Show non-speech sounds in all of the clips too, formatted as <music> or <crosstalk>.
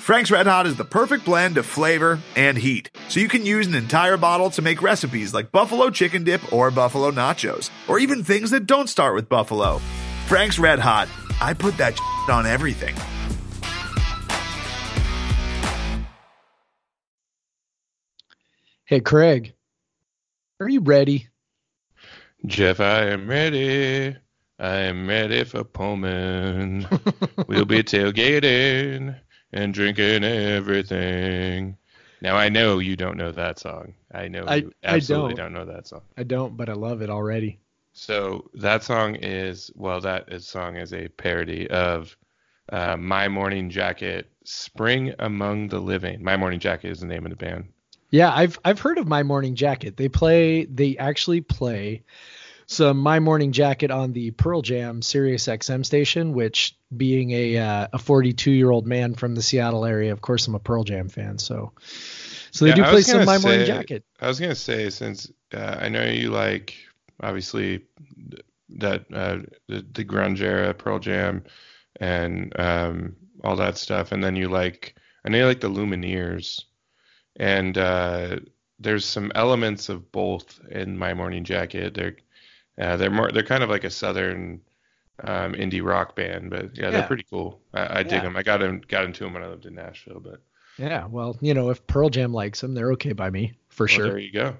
Frank's Red Hot is the perfect blend of flavor and heat, so you can use an entire bottle to make recipes like buffalo chicken dip or buffalo nachos, or even things that don't start with buffalo. Frank's Red Hot, I put that on everything. Hey, Craig, are you ready? Jeff, I am ready. I am ready for Pullman. we'll be <laughs> tailgating and drinking everything. Now I know you don't know that song. I know I- you I absolutely don't. don't. know that song. I don't, but I love it already. So that song is well, that is song is a parody of uh, My Morning Jacket, Spring Among the Living. My Morning Jacket is the name of the band. Yeah, I've I've heard of My Morning Jacket. They play they actually play some My Morning Jacket on the Pearl Jam Sirius XM station, which being a uh, a 42 year old man from the Seattle area, of course I'm a Pearl Jam fan. So so they Yeah, do play some My Morning Jacket. I was gonna say since uh, I know you like obviously that uh, the, the grunge era, Pearl Jam, and um, all that stuff, and then you like I know you like the Lumineers, and uh, there's some elements of both in My Morning Jacket. They're uh, they're more they're kind of like a southern um, indie rock band, but yeah, Yeah. they're pretty cool. I, I dig Yeah. them. I got in, got into them when I lived in Nashville, but Yeah, well, you know, if Pearl Jam likes them, they're okay by me for well, sure. there you go.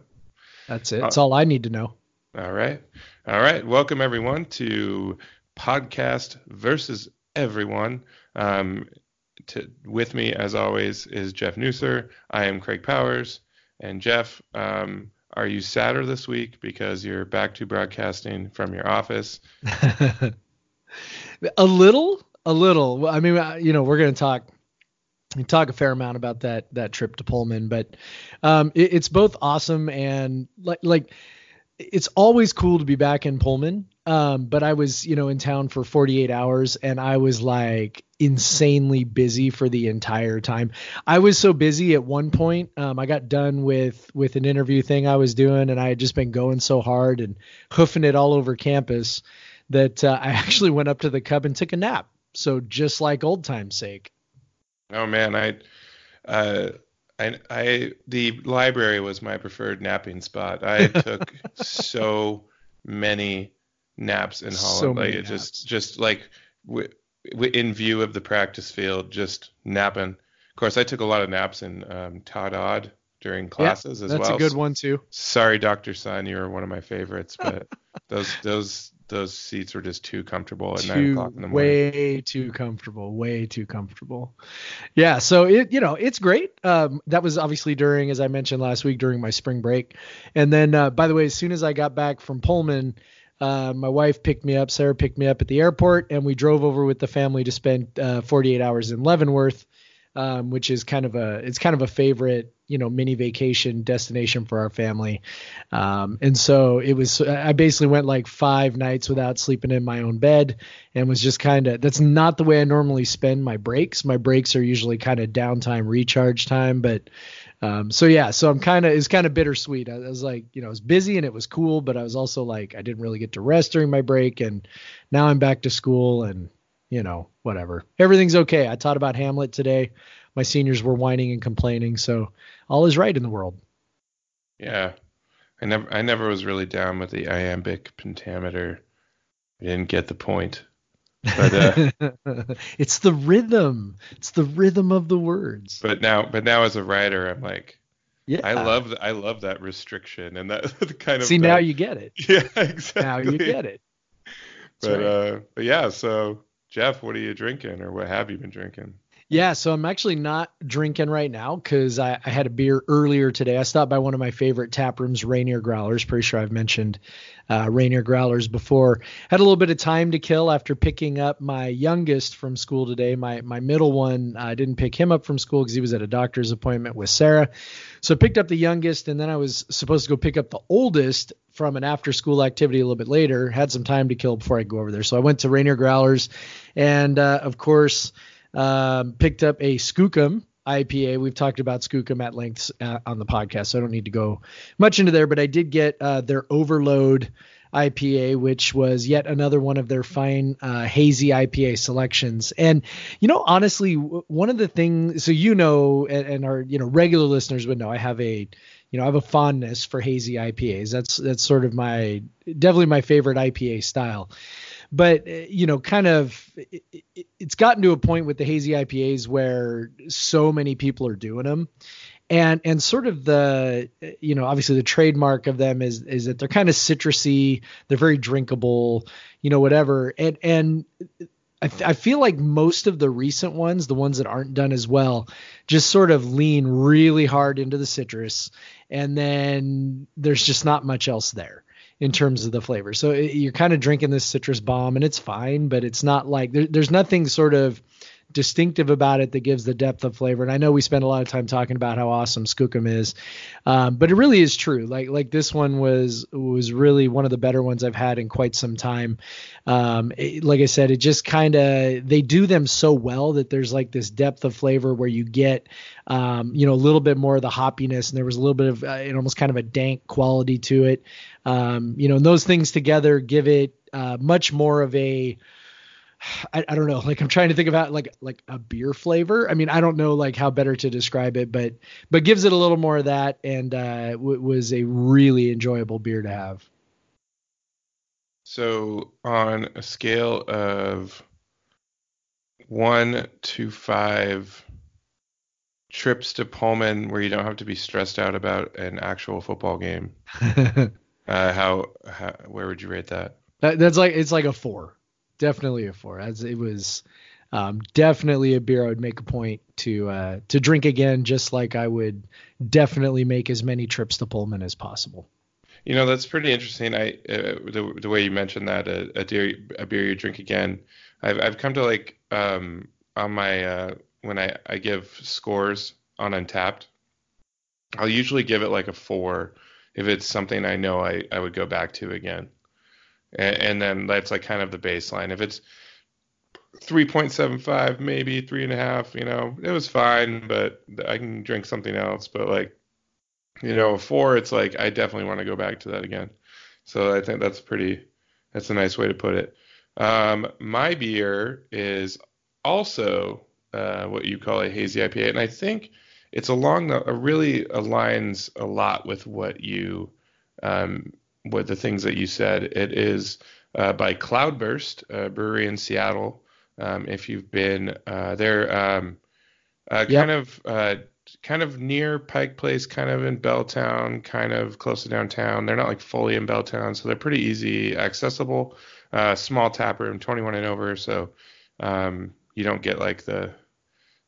That's it. Uh, That's all I need to know. All right. All right. Welcome, everyone, to Podcast versus Everyone. Um, to, with me, as always, is Jeff Nusser. I am Craig Powers. And Jeff, um, are you sadder this week because you're back to broadcasting from your office? <laughs> a little, a little. I mean, uh, you know, we're going to talk talk a fair amount about that that trip to Pullman, but um, it, it's both awesome and like like it's always cool to be back in Pullman. Um, but I was, you know, in town for 48 hours and I was like insanely busy for the entire time. I was so busy at one point. Um, I got done with with an interview thing I was doing and I had just been going so hard and hoofing it all over campus that uh, I <laughs> actually went up to the cub and took a nap. So just like old time's sake. Oh man, I, uh, I, I, the library was my preferred napping spot. I <laughs> took so many naps in So Holland. like many it just, just like w- w- in view of the practice field, just napping. Of course, I took a lot of naps in um, Todd Aud during classes as That's well. That's a good one too. Sorry, Doctor Sun, you were one of my favorites, but <laughs> those, those, those seats were just too comfortable at nine o'clock in the morning. way too comfortable way too comfortable yeah so it you know it's great um that was obviously during as i mentioned last week during my spring break and then uh, by the way as soon as i got back from pullman uh, my wife picked me up sarah picked me up at the airport and we drove over with the family to spend uh, 48 hours in leavenworth um, which is kind of a it's kind of a favorite you know mini vacation destination for our family. Um, and so it was i basically went like five nights without sleeping in my own bed and was just kind of that's not the way i normally spend my breaks. My breaks are usually kind of downtime recharge time but um, so yeah so i'm kind of it's kind of bittersweet. I, I was like you know i was busy and it was cool but i was also like i didn't really get to rest during my break and now i'm back to school and you know whatever. Everything's okay. I taught about hamlet today. My seniors were whining and complaining so all is right in the world. Yeah, I never I never was really down with the iambic pentameter. I didn't get the point. But uh, <laughs> it's the rhythm. It's the rhythm of the words. but now but now as a writer, I'm like yeah. I love I love that restriction and that <laughs> kind of See the- now you get it. <laughs> yeah exactly Now you get it. That's But right. uh, but yeah, so Jeff, what are you drinking or what have you been drinking? Yeah, so I'm actually not drinking right now because I, I had a beer earlier today. I stopped by one of my favorite tap rooms, Rainier Growlers. Pretty sure I've mentioned uh, Rainier Growlers before. Had a little bit of time to kill after picking up my youngest from school today. My my middle one, I didn't pick him up from school because he was at a doctor's appointment with Sarah. So I picked up the youngest, and then I was supposed to go pick up the oldest from an after school activity a little bit later. Had some time to kill before I go over there. So I went to Rainier Growlers, and uh, of course um, picked up a Skookum IPA. We've talked about Skookum at length uh, on the podcast, so I don't need to go much into there. But I did get uh, their Overload IPA, which was yet another one of their fine uh, hazy IPA selections. And you know, honestly, one of the things so you know, and, and our you know regular listeners would know, I have a you know I have a fondness for hazy IPAs. That's that's sort of my definitely my favorite IPA style but uh, you know kind of it, it's gotten to a point with the hazy ipas where so many people are doing them and and sort of the you know obviously the trademark of them is is that they're kind of citrusy they're very drinkable you know whatever. And and I, th- I feel like most of the recent ones the ones that aren't done as well just sort of lean really hard into the citrus. And then there's just not much else there in terms of the flavor. So it, you're kind of drinking this citrus bomb and it's fine, but it's not like there, there's nothing sort of distinctive about it that gives the depth of flavor. And I know we spend a lot of time talking about how awesome Skookum is, um, but it really is true. Like like this one was was really one of the better ones I've had in quite some time. Um, it, like I said, it just kind of they do them so well that there's like this depth of flavor where you get um, you know a little bit more of the hoppiness, and there was a little bit of uh, almost kind of a dank quality to it. Um, you know, and those things together give it uh, much more of a <sighs> I, I, don't know. Like i'm trying to think about like like a beer flavor. I mean i don't know like how better to describe it but but gives it a little more of that and uh w- was a really enjoyable beer to have. So on a scale of one to five trips to pullman where you don't have to be stressed out about an actual football game <laughs> uh how, how where would you rate that? that that's like it's like a four definitely a four. As it was um, definitely a beer I would make a point to uh, to drink again, just like I would definitely make as many trips to Pullman as possible. You know that's pretty interesting. I uh, the the way you mentioned that a, a, beer a beer you drink again. I've I've come to like um, on my uh, when I I give scores on Untappd, I'll usually give it like a four if it's something I know I I would go back to again and, and then that's like kind of the baseline. If it's 3.75, maybe three and a half, you know, it was fine, but I can drink something else. But like, you know, four, it's like I definitely want to go back to that again. So I think that's pretty, that's a nice way to put it. Um, my beer is also uh, what you call a hazy IPA, and I think it's along the, it really aligns a lot with what you um, with the things that you said. It is uh, by Cloudburst, a brewery in Seattle. Um, if you've been uh, there, um, uh, yep. kind of uh, kind of near Pike Place, kind of in Belltown, kind of close to downtown. They're not like fully in Belltown, so they're pretty easy accessible. Uh, small tap room, 21 and over, so um, you don't get like the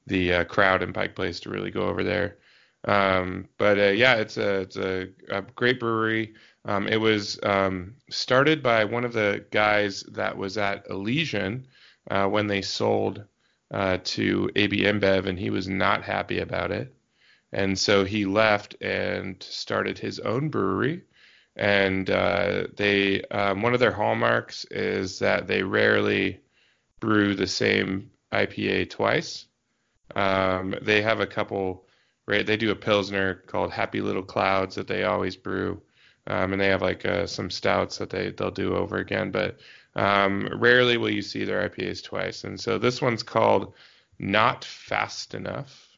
the uh, crowd in Pike Place to really go over there. Um, but uh, yeah, it's a it's a, a great brewery. Um, it was um, started by one of the guys that was at Elysian uh, when they sold uh, to AB InBev, and he was not happy about it. And so he left and started his own brewery. And uh, they, um, one of their hallmarks is that they rarely brew the same IPA twice. Um, they have a couple, right? They do a pilsner called Happy Little Clouds that they always brew um, and they have like uh, some stouts that they they'll do over again. But um, rarely will you see their IPAs twice. And so this one's called Not Fast Enough,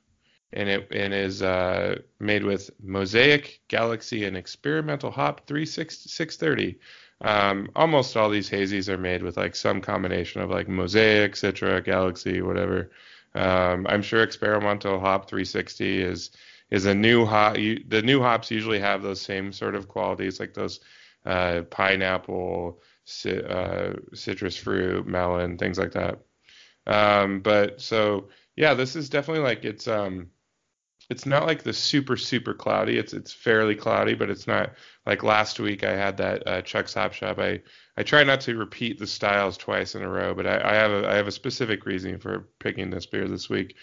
and it and is uh, made with Mosaic, Galaxy, and Experimental Hop 3630. Um, almost all these hazies are made with like some combination of like Mosaic, Citra, Galaxy, whatever. Um, I'm sure Experimental Hop 360 is is a new hop. The new hops usually have those same sort of qualities, like those uh, pineapple, uh, citrus fruit, melon, things like that. Um, but so yeah, this is definitely like it's um, it's not like the super super cloudy. It's it's fairly cloudy, but it's not like last week I had that uh, Chuck's Hop Shop. I I try not to repeat the styles twice in a row, but I, I have a I have a specific reason for picking this beer this week.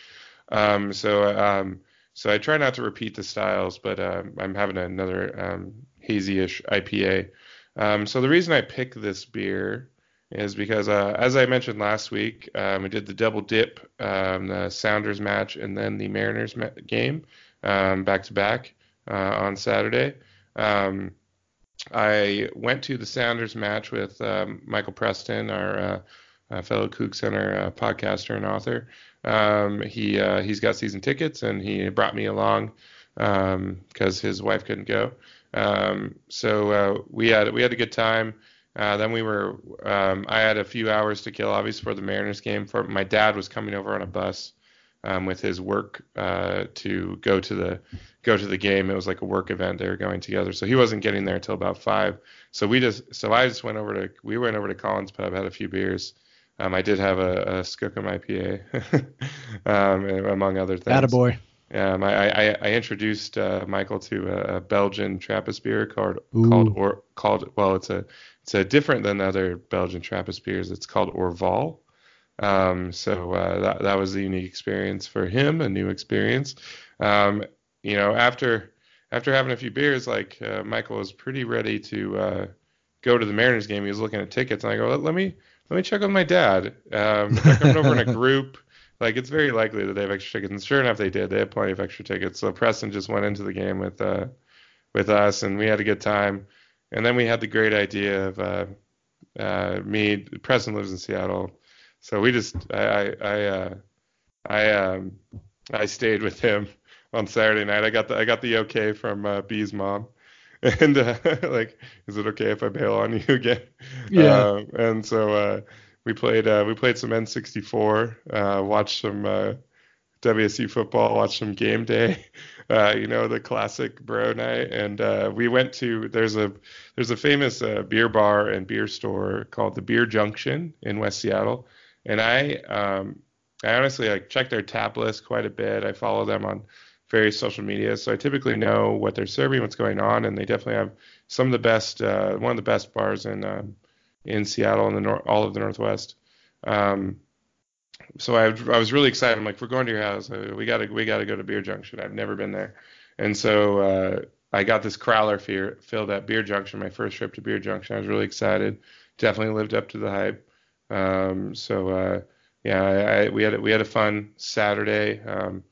Um, so um, so I try not to repeat the styles, but uh, I'm having another um, hazy-ish IPA. Um, so the reason I pick this beer is because, uh, as I mentioned last week, um, we did the double dip, um, the Sounders match, and then the Mariners game back to back on Saturday. Um, I went to the Sounders match with um, Michael Preston, our uh, uh, fellow CougCenter uh, podcaster and author. Um, he uh, he's got season tickets, and he brought me along because um, his wife couldn't go. Um, so uh, we had we had a good time. Uh, then we were um, I had a few hours to kill, obviously for the Mariners game. For my dad was coming over on a bus um, with his work uh, to go to the go to the game. It was like a work event. They were going together, so he wasn't getting there until about five. So we just so I just went over to we went over to Collins Pub, had a few beers. Um, I did have a, a Skookum IPA, <laughs> um, among other things. Attaboy. Um, I, I, I introduced uh, Michael to a, a Belgian Trappist beer called Ooh. called or called well it's a it's a different than other Belgian Trappist beers. It's called Orval. Um, so uh, that that was a unique experience for him, a new experience. Um, you know, after after having a few beers, like uh, Michael was pretty ready to uh, go to the Mariners game. He was looking at tickets, and I go, let, let me let me check with my dad. Um, <laughs> they're coming over in a group. Like it's very likely that they have extra tickets, and sure enough, they did. They had plenty of extra tickets. So Preston just went into the game with uh, with us, and we had a good time. And then we had the great idea of uh, uh, me. Preston lives in Seattle, so we just I I I, uh, I um I stayed with him on Saturday night. I got the I got the okay from uh, B's mom <laughs> and uh, <laughs> like, is it okay if I bail on you <laughs> again? Yeah. Uh, and so uh, we played uh, we played some N64, uh, watched some uh, WSU football, watched some game day, you know the classic bro night, and we went to there's a there's a famous beer bar and beer store called the Beer Junction in West Seattle, and I um, I honestly like checked their tap list quite a bit. I follow them on various social media. So I typically know what they're serving, what's going on, and they definitely have some of the best, uh, one of the best bars in um, in Seattle and the nor- all of the Northwest. Um, so I, I was really excited. I'm like, we're going to your house. Uh, we gotta we gotta go to Beer Junction. I've never been there, and so uh, I got this crowler fear, filled at Beer Junction. My first trip to Beer Junction. I was really excited. Definitely lived up to the hype. Um, so uh, yeah, I, I, we had we had a fun Saturday. Um,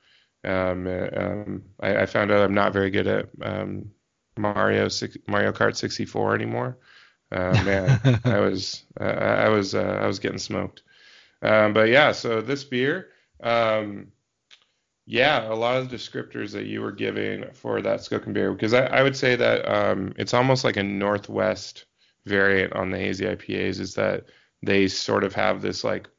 um, um, I, I, found out I'm not very good at um, Mario Mario Kart 64 anymore. Uh, man, <laughs> I was uh, I was uh, I was getting smoked. Um, but yeah, so this beer, um, yeah, a lot of the descriptors that you were giving for that Skookum beer, because I, I, would say that um, it's almost like a Northwest variant on the hazy IPAs, is that they sort of have this like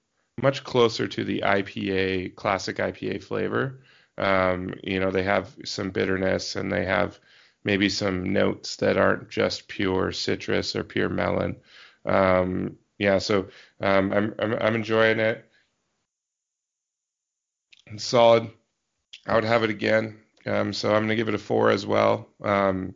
much closer to the IPA classic IPA flavor. Um, you know, they have some bitterness and they have maybe some notes that aren't just pure citrus or pure melon. Um, yeah, so um, I'm, I'm, I'm enjoying it. It's solid. I would have it again. Um, so I'm gonna give it a four as well. Um,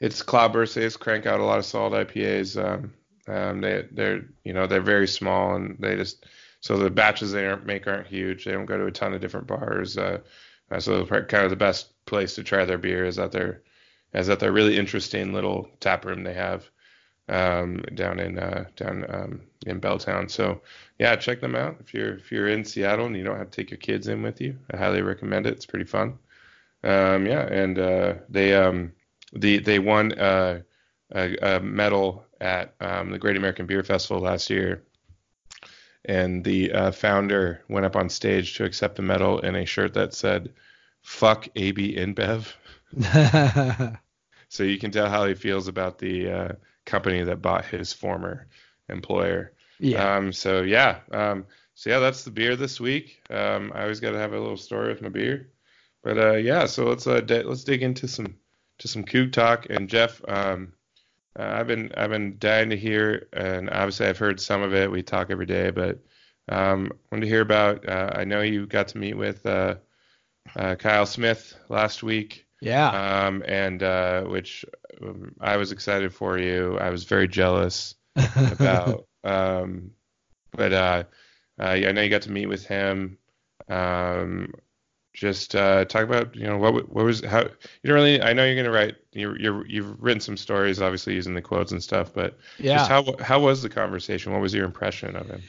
it's Cloudburst. They just crank out a lot of solid IPAs. Um, um, they they're you know they're very small and they just so the batches they make aren't huge. They don't go to a ton of different bars. Uh, uh, so kind of the best place to try their beer is at their is at their really interesting little tap room they have um, down in uh, down um, in Belltown. So yeah, check them out if you're if you're in Seattle and you don't have to take your kids in with you. I highly recommend it. It's pretty fun. Um, yeah, and uh, they um, the they won uh, a, a medal at um, the Great American Beer Festival last year and the uh, founder went up on stage to accept the medal in a shirt that said "Fuck AB InBev." <laughs> so you can tell how he feels about the uh, company that bought his former employer. Yeah. Um, so yeah. Um, so yeah, that's the beer this week. Um, I always got to have a little story with my beer. But uh, yeah, so let's uh, let's dig into some to some Coug talk. And Jeff, um, uh, I've been I've been dying to hear, and obviously I've heard some of it. We talk every day, but um, wanted to hear about. Uh, I know you got to meet with uh, uh Kyle Smith last week. Yeah. Um, and uh, which um, I was excited for you. I was very jealous <laughs> about. um, but uh, yeah, I know you got to meet with him. Just uh, talk about you know what what was how you don't really I know you're gonna write you you you've written some stories obviously using the quotes and stuff but yeah. just how how was the conversation? What was your impression of him?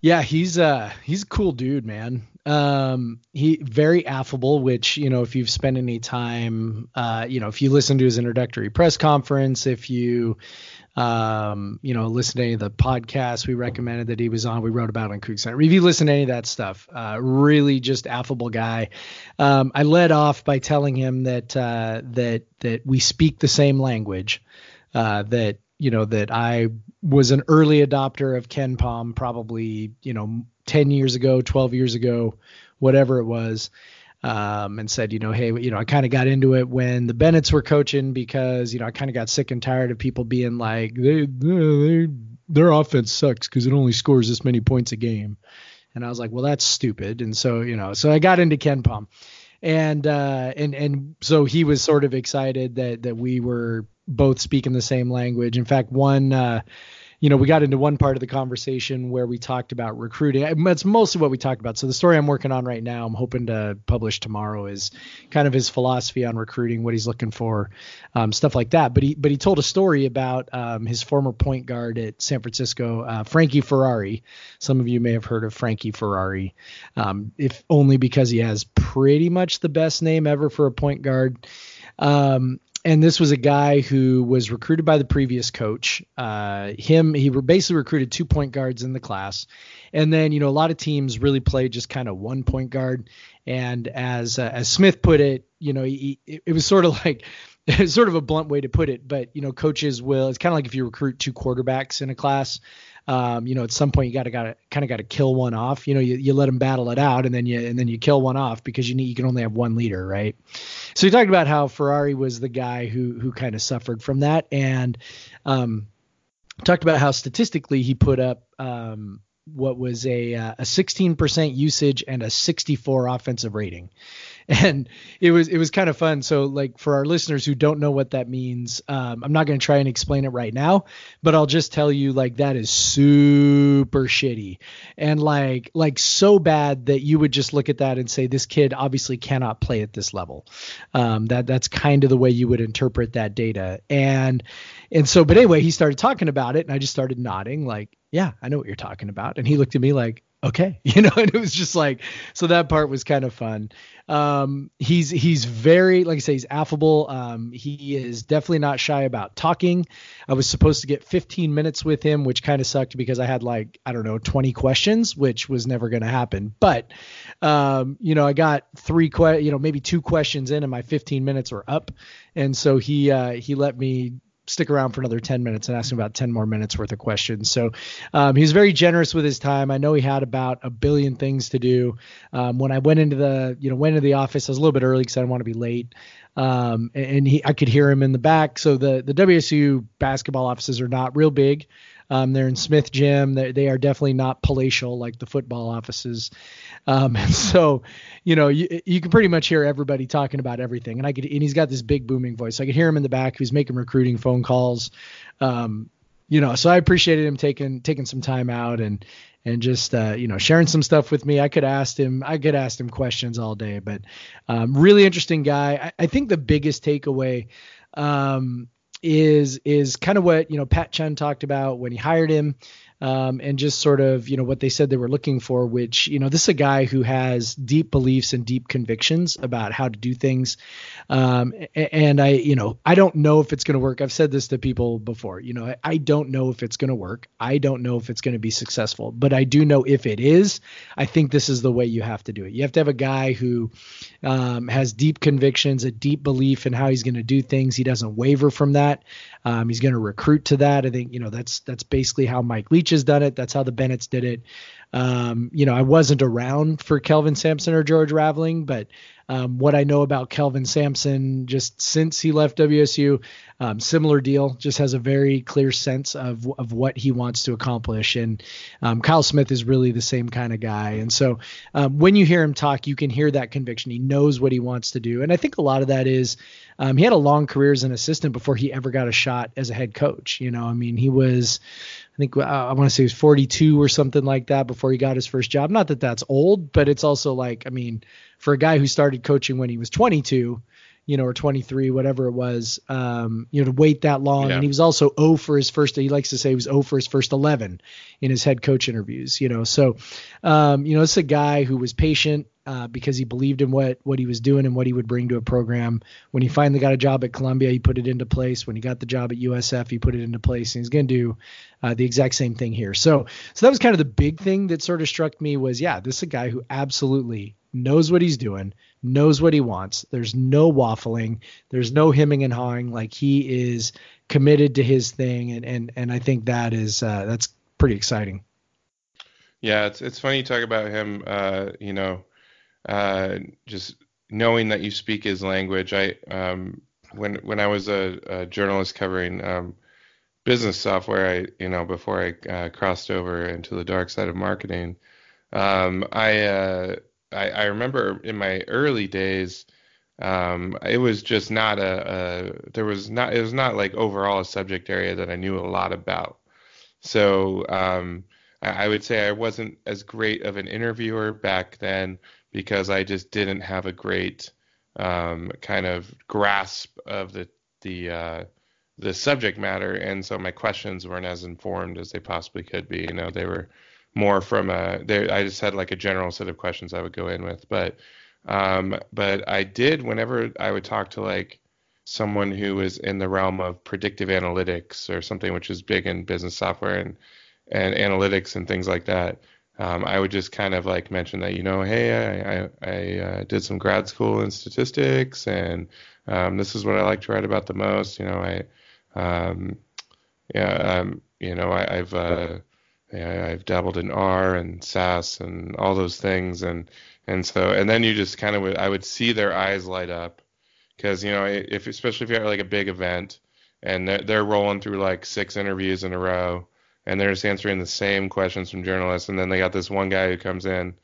Yeah he's uh he's a cool dude man. Um, he very affable, which you know, if you've spent any time, uh, you know, if you listen to his introductory press conference, if you, um, you know, listen to any of the podcasts we recommended that he was on, we wrote about on. If you listen to any of that stuff, uh, really just affable guy. Um, I led off by telling him that uh, that that we speak the same language. Uh, that you know that I was an early adopter of KenPom, probably you know 10 years ago, 12 years ago, whatever it was. Um, and said, you know, hey, you know, I kind of got into it when the Bennetts were coaching because, you know, I kind of got sick and tired of people being like, they, they, their offense sucks because it only scores this many points a game. And I was like, well, that's stupid. And so, you know, so I got into KenPom. And uh, and and so he was sort of excited that that we were both speaking the same language. In fact, one uh, you know, we got into one part of the conversation where we talked about recruiting. That's mostly what we talked about. So the story I'm working on right now, I'm hoping to publish tomorrow, is kind of his philosophy on recruiting, what he's looking for, um, stuff like that. But he but he told a story about um, his former point guard at San Francisco, uh, Frankie Ferrari. Some of you may have heard of Frankie Ferrari, um, if only because he has pretty much the best name ever for a point guard. Um, and this was a guy who was recruited by the previous coach. Uh, him, he basically recruited two point guards in the class, and then you know a lot of teams really play just kind of one point guard. And as uh, as Smith put it, you know, he, it was sort of <laughs> like it's sort of a blunt way to put it, but you know, coaches will. It's kind of like if you recruit two quarterbacks in a class um, you know, at some point you got to got to kind of got to kill one off. You know, you, you let them battle it out, and then you and then you kill one off because you need you can only have one leader, right? So we talked about how Ferrari was the guy who who kind of suffered from that, and um, talked about how statistically he put up um, what was a uh, a 16% usage and a 64 offensive rating <laughs> and it was it was kind of fun. So like for our listeners who don't know what that means, um, I'm not going to try and explain it right now, but I'll just tell you like that is super shitty and like like so bad that you would just look at that and say this kid obviously cannot play at this level. Um, that that's kind of the way you would interpret that data and and so but anyway he started talking about it and I just started nodding like yeah I know what you're talking about and he looked at me like okay. <laughs> You know and it was just like so that part was kind of fun. Um he's he's very like i say he's affable. Um he is definitely not shy about talking. I was supposed to get 15 minutes with him which kind of sucked because i had like i don't know 20 questions which was never going to happen. But um you know i got three que- you know maybe two questions in and my 15 minutes were up. And so he uh he let me stick around for another 10 minutes and ask him about 10 more minutes worth of questions. So um, he's very generous with his time. I know he had about a billion things to do. Um, when I went into the, you know, went into the office, I was a little bit early because I didn't want to be late. Um, and he, I could hear him in the back. So the, the WSU basketball offices are not real big. Um, they're in Smith Gym. They, they are definitely not palatial like the football offices. Um, <laughs> and so, you know, you, you can pretty much hear everybody talking about everything. And I could, and he's got this big booming voice. I could hear him in the back. He's making recruiting phone calls. Um, you know, so I appreciated him taking taking some time out and and just uh, you know sharing some stuff with me. I could ask him, I could ask him questions all day, but um, really interesting guy. I, I, think the biggest takeaway um, is is kind of what you know Pat Chun talked about when he hired him um, and just sort of you know what they said they were looking for which you know this is a guy who has deep beliefs and deep convictions about how to do things. Um, and i you know i don't know if it's going to work. I've said this to people before you know i, don't know if it's going to work. I don't know if it's going to be successful but i do know if it is i think this is the way you have to do it. You have to have a guy who um, has deep convictions a deep belief in how he's going to do things. He doesn't waver from that. Um, he's going to recruit to that. I think you know that's that's basically how Mike Leach has done it. That's how the Bennetts did it. Um, you know, I wasn't around for Kelvin Sampson or George Raveling, but um, what I know about Kelvin Sampson just since he left WSU, um, similar deal, just has a very clear sense of of what he wants to accomplish. And um, Kyle Smith is really the same kind of guy. And so um, when you hear him talk, you can hear that conviction. He knows what he wants to do. And I think a lot of that is um, he had a long career as an assistant before he ever got a shot as a head coach. You know, I mean, he was I think uh, I want to say he was 42 or something like that before he got his first job. Not that that's old, but it's also like, I mean, for a guy who started coaching when he was 22, you know, or 23, whatever it was, um, you know, to wait that long. Yeah. And he was also 0 for his first, he likes to say he was 0 for his first 11 in his head coach interviews, you know. So, um, you know, it's a guy who was patient uh, because he believed in what, what he was doing and what he would bring to a program. When he finally got a job at Columbia, he put it into place. When he got the job at USF, he put it into place. And he's going to do uh, the exact same thing here. So, so that was kind of the big thing that sort of struck me was, yeah, this is a guy who absolutely knows what he's doing, knows what he wants. There's no waffling. There's no hemming and hawing. Like he is committed to his thing, and and and I think that is uh, that's pretty exciting. Yeah, it's it's funny you talk about him. Uh, you know, uh, just knowing that you speak his language. I um, when when I was a, a journalist covering um, business software, I you know before I uh, crossed over into the dark side of marketing, um, I, uh, I I remember in my early days. Um, it was just not a, a there was not it was not like overall a subject area that I knew a lot about. So um, I, I would say I wasn't as great of an interviewer back then because I just didn't have a great um, kind of grasp of the the uh, the subject matter, and so my questions weren't as informed as they possibly could be. You know, they were more from a. They, I just had like a general set of questions I would go in with, but um, but I did whenever I would talk to like someone who was in the realm of predictive analytics or something which is big in business software and and analytics and things like that um, I would just kind of like mention that, you know, hey, I, I, I uh, did some grad school in statistics, and um, this is what I like to write about the most. You know, I, um, yeah, um, you know, I, I've, uh, I've dabbled in R and SAS and all those things, and and so and then you just kind of would, I would see their eyes light up, because you know, if especially if you're at like a big event and they're, they're rolling through like six interviews in a row and they're just answering the same questions from journalists. And then they got this one guy who comes in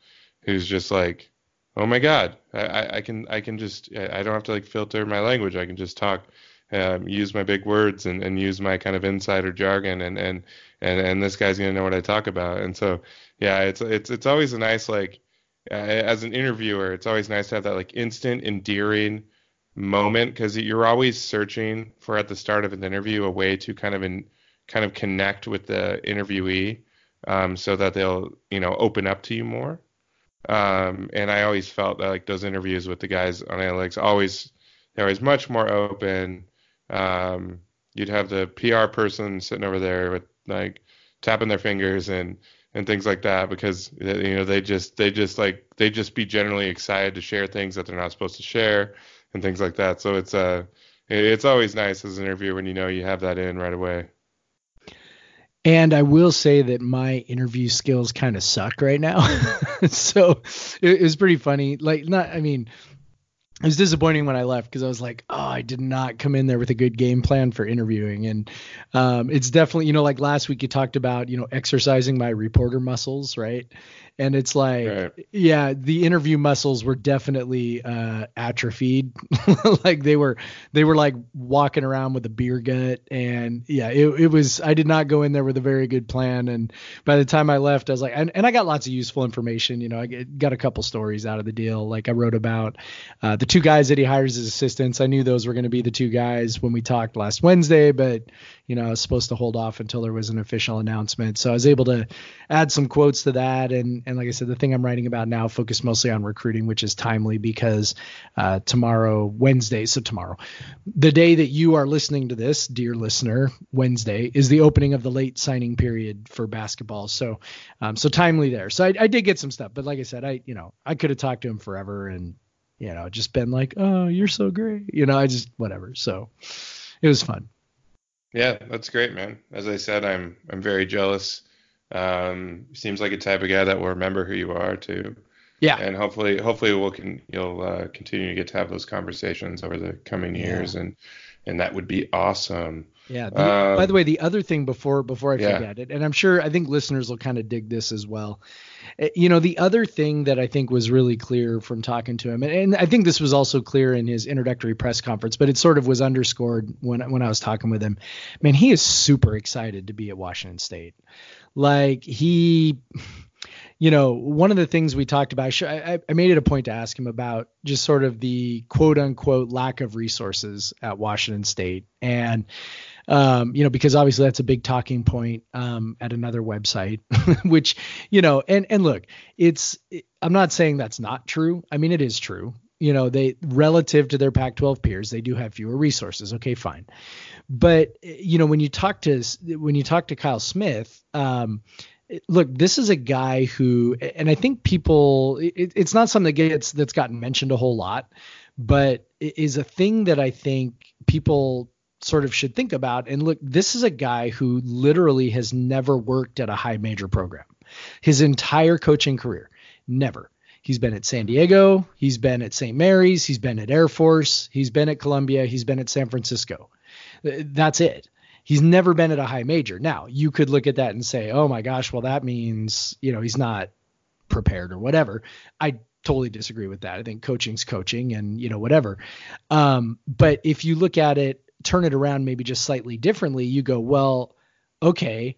who's just like, "Oh my God, I, I can I can just I don't have to like filter my language. I can just talk, um, use my big words and, and use my kind of insider jargon, and and and and this guy's gonna know what I talk about." And so yeah, it's it's it's always a nice like uh, as an interviewer, it's always nice to have that like instant endearing moment because you're always searching for at the start of an interview a way to kind of in kind of connect with the interviewee um, so that they'll you know open up to you more um, and i always felt that like those interviews with the guys on analytics always they're always much more open um, you'd have the pr person sitting over there with like tapping their fingers and and things like that because you know they just they just like they just be generally excited to share things that they're not supposed to share and things like that so it's uh it's always nice as an interviewer when you know you have that in right away and I will say that my interview skills kind of suck right now. <laughs> so it, was pretty funny. Like, not, I mean, it was disappointing when I left because I was like, oh, I did not come in there with a good game plan for interviewing. And um, it's definitely, you know, like last week you talked about, you know, exercising my reporter muscles, right? And it's like, right. yeah, the interview muscles were definitely uh, atrophied. <laughs> like they were, they were like walking around with a beer gut. And yeah, it, it was, I did not go in there with a very good plan. And by the time I left, I was like, and, and I got lots of useful information. You know, I got a couple stories out of the deal. Like I wrote about uh, the two guys that he hires as assistants. I knew those were going to be the two guys when we talked last Wednesday, but you know, I was supposed to hold off until there was an official announcement. So I was able to add some quotes to that. And, and like I said, the thing I'm writing about now focused mostly on recruiting, which is timely because uh, tomorrow, Wednesday, so tomorrow, the day that you are listening to this, dear listener, Wednesday is the opening of the late signing period for basketball. So, um, so timely there. So I, I did get some stuff, but like I said, I, you know, I could have talked to him forever and, you know, just been like, oh, you're so great. You know, I just, whatever. So it was fun. Yeah, that's great, man. As I said, I'm I'm very jealous. Um, seems like a type of guy that will remember who you are too. Yeah. And hopefully, hopefully we'll can you'll uh, continue to get to have those conversations over the coming years, yeah. and and that would be awesome. Yeah. The, um, by the way, the other thing before before I forget yeah. it, and I'm sure I think listeners will kind of dig this as well. Eh, you know, the other thing that I think was really clear from talking to him, and, and I think this was also clear in his introductory press conference, but it sort of was underscored when when I was talking with him. Man, he is super excited to be at Washington State. Like he you know, one of the things we talked about, I, made it a point to ask him about just sort of the quote unquote lack of resources at Washington State. And, um, you know, because obviously that's a big talking point um, at another website, <laughs> which, you know, and, and look, it's, I'm not saying that's not true. I mean, it is true. You know, they relative to their Pac 12 peers, they do have fewer resources. Okay, fine. But, you know, when you talk to, when you talk to Kyle Smith, um, look, this is a guy who, and I think people, it, it's not something that gets that's gotten mentioned a whole lot, but is a thing that I think people sort of should think about. And look, this is a guy who literally has never worked at a high major program, his entire coaching career, never. He's been at San Diego, he's been at St. Mary's, he's been at Air Force, he's been at Columbia, he's been at San Francisco. That's it he's never been at a high major. Now, you could look at that and say, "Oh my gosh, well that means, you know, he's not prepared or whatever." I totally disagree with that. I think coaching's coaching and, you know, whatever. Um, but if you look at it, turn it around maybe just slightly differently, you go, "Well, okay,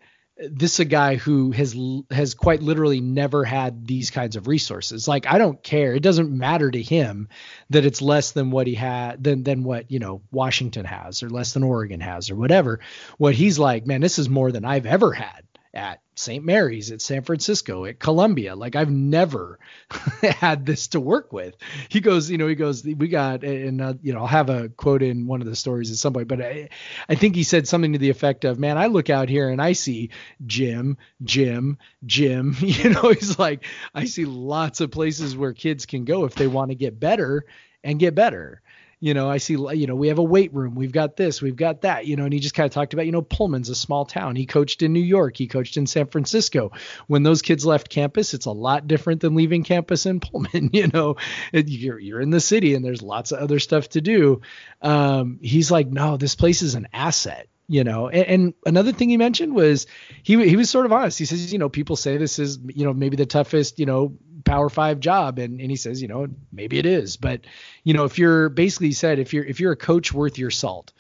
this is a guy who has has quite literally never had these kinds of resources. Like I don't care. It doesn't matter to him that it's less than what he had than than what, you know, Washington has or less than Oregon has or whatever. What he's like, man, this is more than I've ever had at St. Mary's, at San Francisco, at Columbia. Like I've never <laughs> had this to work with. He goes, you know, he goes, we got, and uh, you know, I'll have a quote in one of the stories at some point, but I, I think he said something to the effect of, man, I look out here and I see gym, gym, gym. <laughs> You know, he's like, I see lots of places where kids can go if they want to get better and get better you know, I see, you know, we have a weight room, we've got this, we've got that, you know, and he just kind of talked about, you know, Pullman's a small town. He coached in New York, he coached in San Francisco. When those kids left campus, it's a lot different than leaving campus in Pullman. <laughs> You know, you're you're in the city and there's lots of other stuff to do. Um, he's like, no, this place is an asset you know and, and, another thing he mentioned was he he was sort of honest he says you know people say this is you know maybe the toughest you know power five job. And and he says you know maybe it is but you know if you're basically said if you're if you're a coach worth your salt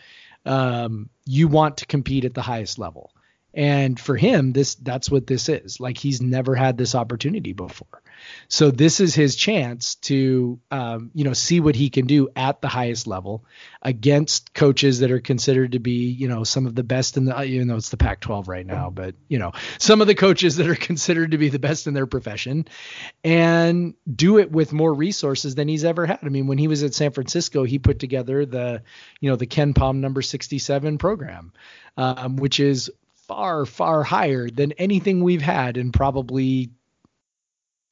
um you want to compete at the highest level. And for him this that's what this is. Like he's never had this opportunity before so this is his chance to, um, you know, see what he can do at the highest level against coaches that are considered to be, you know, some of the best in the, even though it's the Pac-12 right now, but you know, some of the coaches that are <laughs> considered to be the best in their profession, and do it with more resources than he's ever had. I mean, when he was at San Francisco, he put together the, you know, the KenPom number 67 program, um, which is far, far higher than anything we've had in probably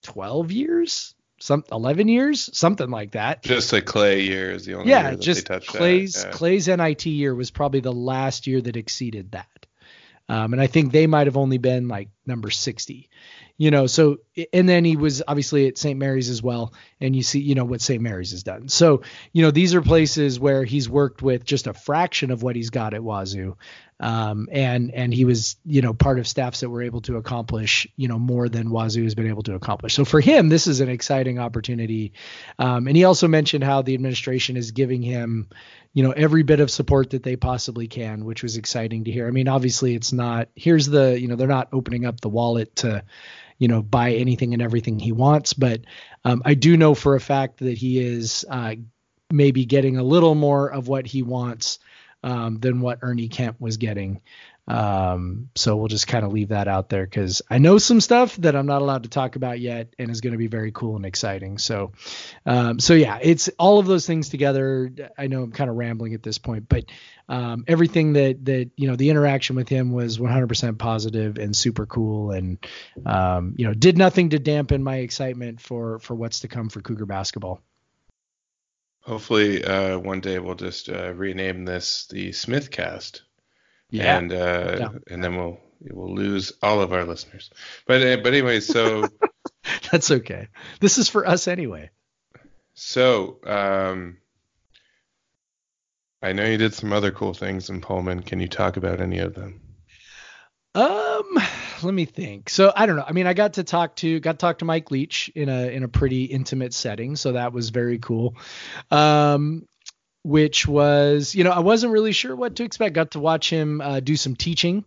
12 years, some 11 years, something like that. Just a Klay year is the only yeah, just Klay's yeah. Klay's NIT year was probably the last year that exceeded that. Um, and I think they might have only been like number 60 you know so and then he was obviously at st mary's as well and you see you know what st mary's has done so you know these are places where he's worked with just a fraction of what he's got at wazoo um, and and he was you know part of staffs that were able to accomplish you know more than wazoo has been able to accomplish. So for him this is an exciting opportunity. Um, and he also mentioned how the administration is giving him you know every bit of support that they possibly can which was exciting to hear. I mean obviously it's not here's the you know they're not opening up the wallet to you know buy anything and everything he wants. But um, I do know for a fact that he is uh, maybe getting a little more of what he wants um, than what Ernie Kent was getting. Um, so we'll just kind of leave that out there because I know some stuff that I'm not allowed to talk about yet, and is going to be very cool and exciting. So, um, so yeah, it's all of those things together. I know I'm kind of rambling at this point, but um, everything that that you know, the interaction with him was 100% positive and super cool, and um, you know, did nothing to dampen my excitement for for what's to come for Cougar basketball. Hopefully, uh, one day we'll just uh, rename this the Smith Cast. Yeah. And uh, yeah. and then we'll we'll lose all of our listeners. But uh, but anyway, so <laughs> that's okay. This is for us anyway. So um, I know you did some other cool things in Pullman. Can you talk about any of them? Um, let me think. So I don't know. I mean, I got to talk to got to talk to Mike Leach in a in a pretty intimate setting, so that was very cool. Um, which was, you know, I wasn't really sure what to expect. Got to watch him uh, do some teaching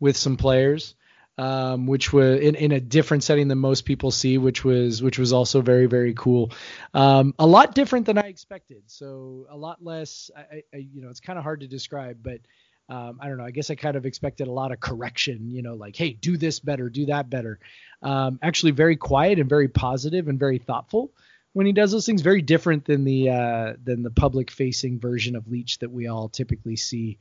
with some players. um, which was in, in a different setting than most people see, which was which was also very very cool. Um, a lot different than I expected. So a lot less. I, I you know, it's kind of hard to describe, but um, I don't know. I guess I kind of expected a lot of correction. You know, like hey, do this better, do that better. Um, actually, very quiet and very positive and very thoughtful when he does those things. Very different than the uh, than the public facing version of Leach that we all typically see.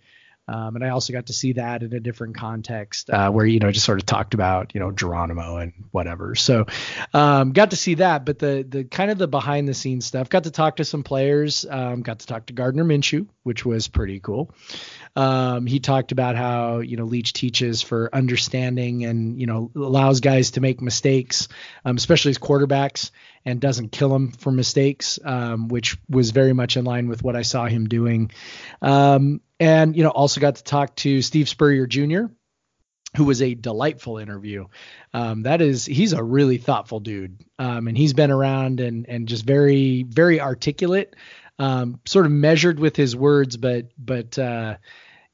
Um, and I also got to see that in a different context uh, where, you know, just sort of talked about, you know, Geronimo and whatever. So um, got to see that. But the the kind of the behind the scenes stuff, got to talk to some players, um, got to talk to Gardner Minshew, which was pretty cool. Um, he talked about how, you know, Leach teaches for understanding and, you know, allows guys to make mistakes, um, especially as quarterbacks and doesn't kill him for mistakes, um, which was very much in line with what I saw him doing. Um, and you know, also got to talk to Steve Spurrier Jr., who was a delightful interview. Um, that is, he's a really thoughtful dude, um, and he's been around and and just very very articulate, um, sort of measured with his words, but but. Uh,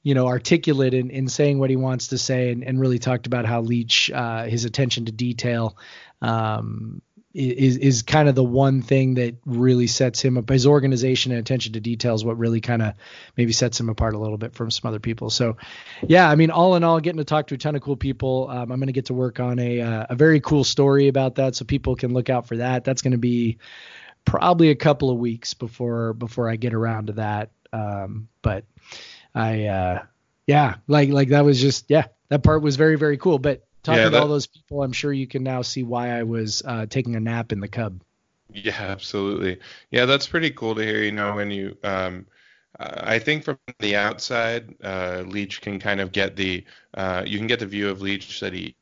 you know, articulate in, in saying what he wants to say, and, and really talked about how Leach, uh, his attention to detail, um, is is kind of the one thing that really sets him up. His organization and attention to detail is what really kind of maybe sets him apart a little bit from some other people. So, yeah, I mean, all in all, getting to talk to a ton of cool people. Um, I'm going to get to work on a uh, a very cool story about that, so people can look out for that. That's going to be probably a couple of weeks before before I get around to that. Um, but I, uh, yeah, like like that was just yeah, that part was very very cool. But talking yeah, that, to all those people, I'm sure you can now see why I was uh, taking a nap in the Cub. Yeah, absolutely. Yeah, that's pretty cool to hear. You know, when you, um, I think from the outside, uh, Leach can kind of get the, uh, you can get the view of Leach that he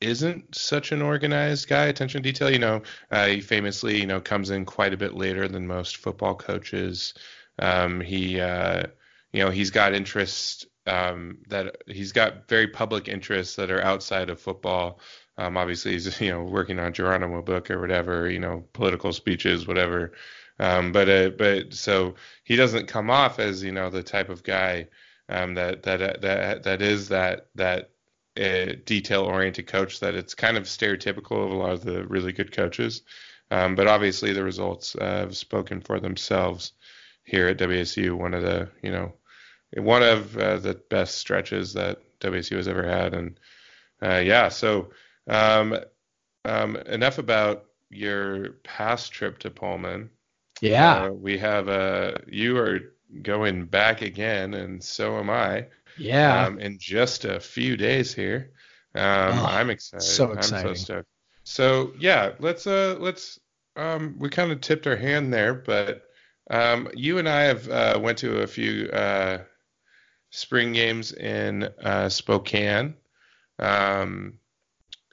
isn't such an organized guy. Attention to detail. You know, uh, he famously, you know, comes in quite a bit later than most football coaches. Um, he, uh, you know, he's got interest um, that he's got very public interests that are outside of football. Um, obviously, he's <laughs> you know working on Geronimo book or whatever, you know, political speeches, whatever. Um, but uh, but so he doesn't come off as you know the type of guy um, that that that that is that that uh, detail oriented coach that it's kind of stereotypical of a lot of the really good coaches. Um, but obviously, the results uh, have spoken for themselves here at WSU. One of the you know one of uh, the best stretches that WSU has ever had. And uh, yeah, so um, um, enough about your past trip to Pullman. Yeah, uh, we have a uh, you are going back again, and so am I. Yeah, um, in just a few days here. Um, oh, I'm excited. So exciting. I'm so stoked. So yeah, let's uh let's um we kind of tipped our hand there, but um you and I have uh, went to a few uh spring games in uh, Spokane. Um,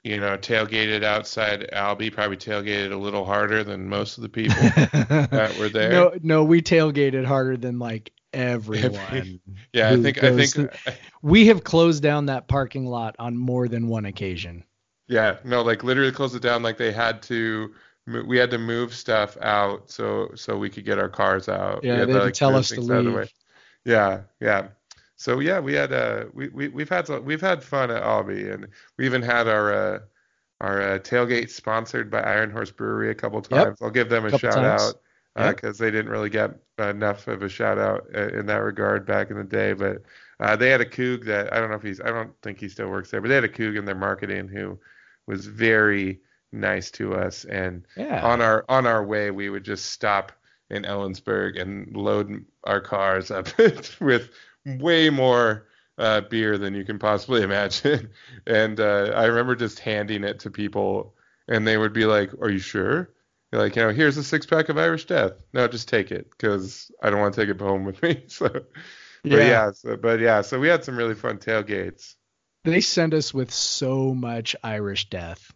you know, tailgated outside Albi, probably tailgated a little harder than most of the people <laughs> that were there. No, no, we tailgated harder than like everyone. <laughs> yeah, I think I think to, <laughs> we have closed down that parking lot on more than one occasion. Yeah, no, like literally closed it down. Like they had to, we had to move stuff out so so we could get our cars out. Yeah, they to, like, tell us to leave. Yeah, yeah so yeah, we had uh we, we we've had we've had fun at Albi, and we even had our uh, our uh, tailgate sponsored by Iron Horse Brewery a couple times. Yep. I'll give them a shout times. out because uh, yep. they didn't really get enough of a shout out uh, in that regard back in the day. But uh, they had a Coug that I don't know if he's I don't think he still works there, but they had a Coug in their marketing who was very nice to us. And yeah. on our on our way, we would just stop in Ellensburg and load our cars up <laughs> with way more uh, beer than you can possibly <laughs> imagine. and uh, I remember just handing it to people, and they would be like, "Are you sure?" You're like, you know, here's a six pack of Irish Death. No, just take it because I don't want to take it home with me. <laughs> So, but yeah, so, but yeah, so we had some really fun tailgates. They sent us with so much Irish Death,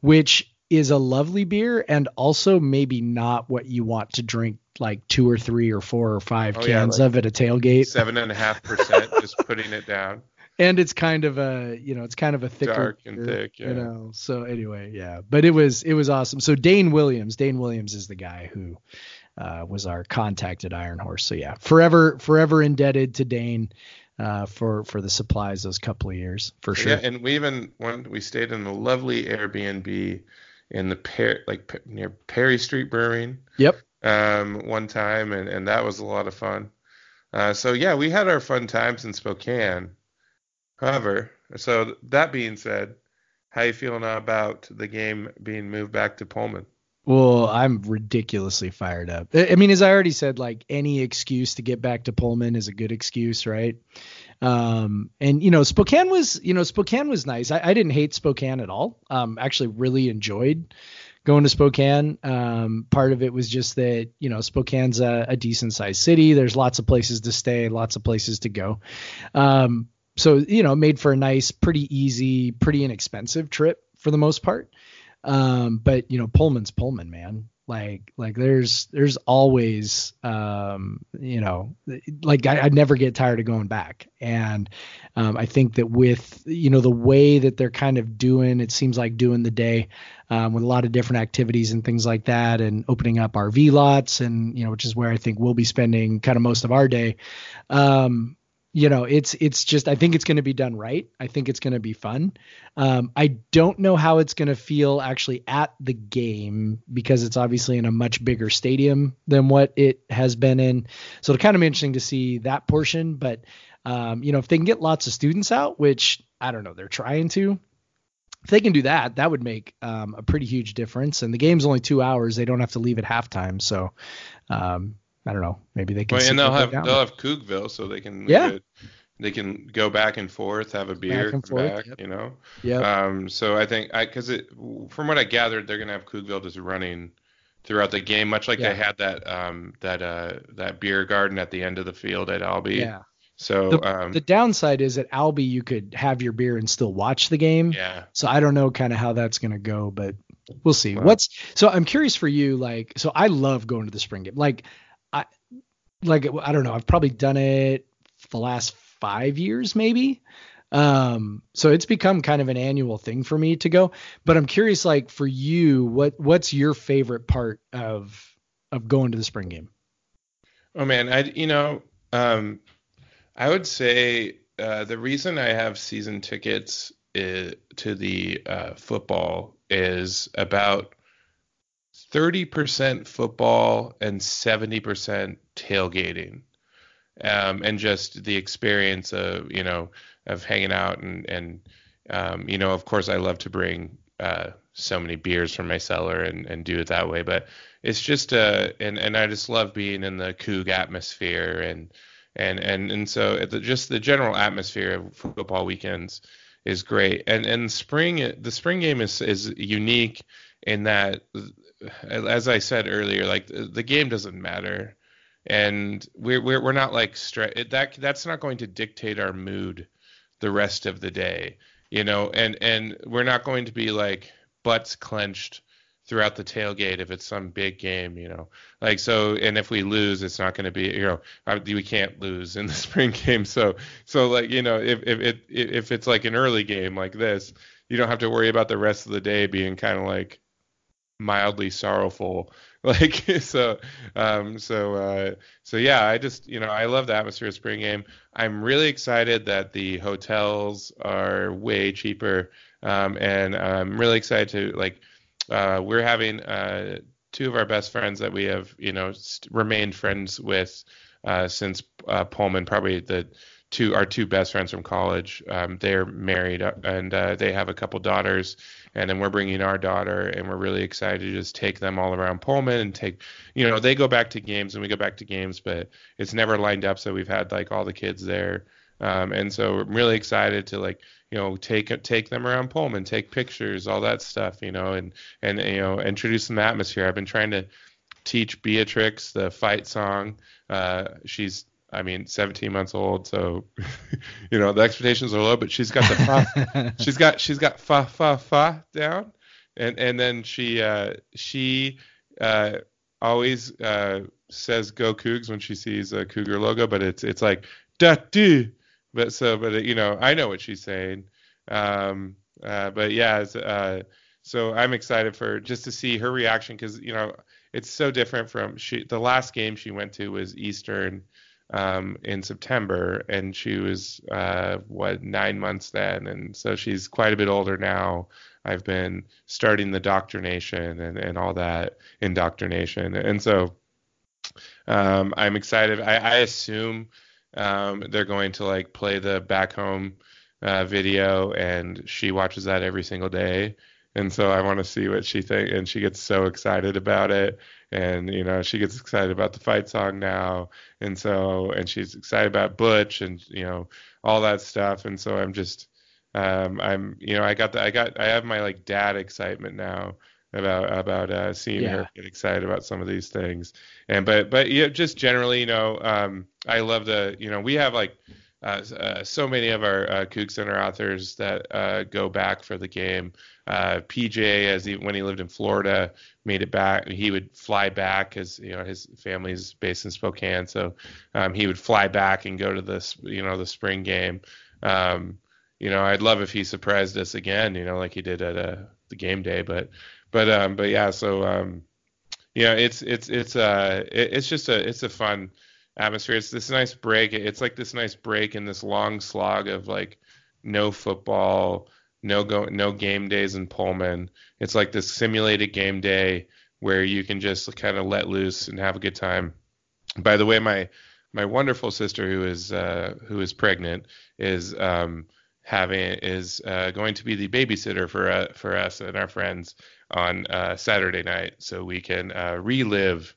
which is a lovely beer and also maybe not what you want to drink like two or three or four or five oh, cans yeah, like of at a tailgate. Seven and a half percent, just putting it down. <laughs> And it's kind of a, you know, it's kind of a thicker, dark and beer, thick, yeah. you know. So anyway, yeah, but it was it was awesome. So Dane Williams, Dane Williams is the guy who uh, was our contact at Iron Horse. So yeah, forever forever indebted to Dane. uh, for for the supplies those couple of years for sure. Yeah, and we even when We stayed in a lovely Airbnb in the per, like near Perry Street Brewing. Yep. Um, one time, and and that was a lot of fun. Uh, so yeah, we had our fun times in Spokane. However, so that being said, how you feeling about the game being moved back to Pullman? Well, I'm ridiculously fired up. I mean, as I already said, like any excuse to get back to Pullman is a good excuse, right? Um, and you know, Spokane was, you know, Spokane was nice. I, I didn't hate Spokane at all. Um, actually, really enjoyed going to Spokane. Um, part of it was just that you know Spokane's a, a decent sized city. There's lots of places to stay, lots of places to go. Um, so you know, made for a nice, pretty easy, pretty inexpensive trip for the most part. Um, but you know, Pullman's Pullman, man. Like, like there's there's always um, you know, like I, I never get tired of going back. And um, I think that with you know the way that they're kind of doing, it seems like doing the day um, with a lot of different activities and things like that, and opening up RV lots, and you know, which is where I think we'll be spending kind of most of our day. Um, you know, it's it's just I think it's going to be done right. I think it's going to be fun. Um, I don't know how it's going to feel actually at the game because it's obviously in a much bigger stadium than what it has been in. So it'll kind of be interesting to see that portion. But um, you know, if they can get lots of students out, which I don't know, they're trying to. If they can do that, that would make um, a pretty huge difference. And the game's only two hours; they don't have to leave at halftime. So um, I don't know. Maybe they can. Well, and they'll have they'll have Cougville, so they can yeah. they can go back and forth, have a beer, back, forth, back, yep. you know. Yeah. Um. So I think I because it from what I gathered, they're gonna have Cougville just running throughout the game, much like Yeah. they had that um that uh that beer garden at the end of the field at Albi. Yeah. So The, um the downside is at Albi you could have your beer and still watch the game. yeah. So I don't know kind of how that's going to go, but we'll see. Wow. What's so I'm curious for you like so I love going to the spring game. Like like I don't know, I've probably done it the last 5 years maybe. Um so it's become kind of an annual thing for me to go, but I'm curious like for you what what's your favorite part of of going to the spring game? Oh man, I you know, um, I would say uh, the reason I have season tickets i to the uh, football is about thirty percent football and seventy percent tailgating, um, and just the experience of you know of hanging out and and um, you know of course I love to bring uh, so many beers from my cellar and and do it that way, but it's just uh and and I just love being in the Coug atmosphere and and and and so just the general atmosphere of football weekends is great. And and spring the spring game is is unique in that as I said earlier like the, game doesn't matter and we're we're we're not like stre- that that's not going to dictate our mood the rest of the day you know and and we're not going to be like butts clenched throughout the tailgate if it's some big game, you know. Like so, and if we lose, it's not going to be, you know, we can't lose in the <laughs> spring game. So, so like, you know, if if it if it's like an early game like this, you don't have to worry about the rest of the day being kind of like mildly sorrowful. <laughs> Like so, um, so uh, so yeah, I just you know I love the atmosphere of spring game. I'm really excited that the hotels are way cheaper, um, and I'm really excited to like uh, we're having uh, two of our best friends that we have, you know, st- remained friends with uh, since uh, Pullman. Probably the two our two best friends from college. Um, they're married uh, and uh, they have a couple daughters, and then we're bringing our daughter, and we're really excited to just take them all around Pullman and take, you know, they go back to games and we go back to games, but it's never lined up, so we've had like all the kids there. Um, and so I'm really excited to like you know take take them around Pullman, take pictures, all that stuff, you know, and and you know introduce some atmosphere. I've been trying to teach Beatrix the fight song. Uh, she's I mean 17 months old, so <laughs> you know the expectations are low, but she's got the fa, <laughs> she's got she's got fa fa fa down, and and then she uh, she uh, always uh, says "Go Cougs" when she sees a Cougar logo, but it's it's like da do but so but you know i know what she's saying. Um uh but yeah it's, uh so i'm excited for just to see her reaction because you know it's so different from she the last game she went to was eastern um, in September, and she was uh, what nine months then, and so she's quite a bit older now. I've been starting the doctrination and, and all that indoctrination, and so um, I'm excited. I, I assume um, they're going to like play the back home uh, video, and she watches that every single day. And so I want to see what she thinks, and she gets so excited about it, and you know she gets excited about the fight song now, and so and she's excited about Butch, and you know all that stuff, and so I'm just um, I'm you know I got the I got I have my like dad excitement now about about uh, seeing yeah. her get excited about some of these things. And but but yeah, just generally, you know, um, I love the you know we have like uh, uh, so many of our uh, CougCenter authors that uh, go back for the game. Uh, PJ, as he when he lived in Florida, made it back. He would fly back because you know his family's based in Spokane, so um, he would fly back and go to this you know the spring game. Um, you know, I'd love if he surprised us again, you know, like he did at the game day. But but um, but yeah, so um, yeah, it's it's it's uh it, it's just a it's a fun atmosphere. It's this nice break. It's like this nice break in this long slog of like no football, no go no game days in Pullman. It's like this simulated game day where you can just kind of let loose and have a good time. By the way, my my wonderful sister who is uh, who is pregnant is um, having is uh, going to be the babysitter for uh, for us and our friends on uh, Saturday night, so we can uh, relive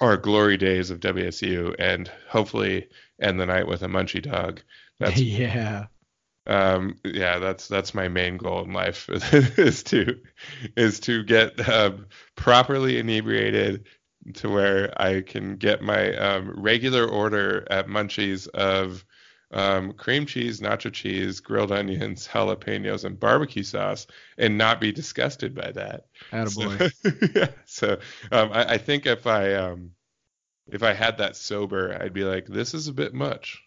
our glory days of WSU and hopefully end the night with a munchie dog. That's, <laughs> yeah. Um, yeah, that's that's my main goal in life <laughs> is to is to get um, properly inebriated to where I can get my um, regular order at Munchies of um, cream cheese, nacho cheese, grilled onions, <laughs> jalapenos, and barbecue sauce, and not be disgusted by that. Attaboy. So, <laughs> yeah, so um, I, I, think if I um, if I had that sober, I'd be like, this is a bit much.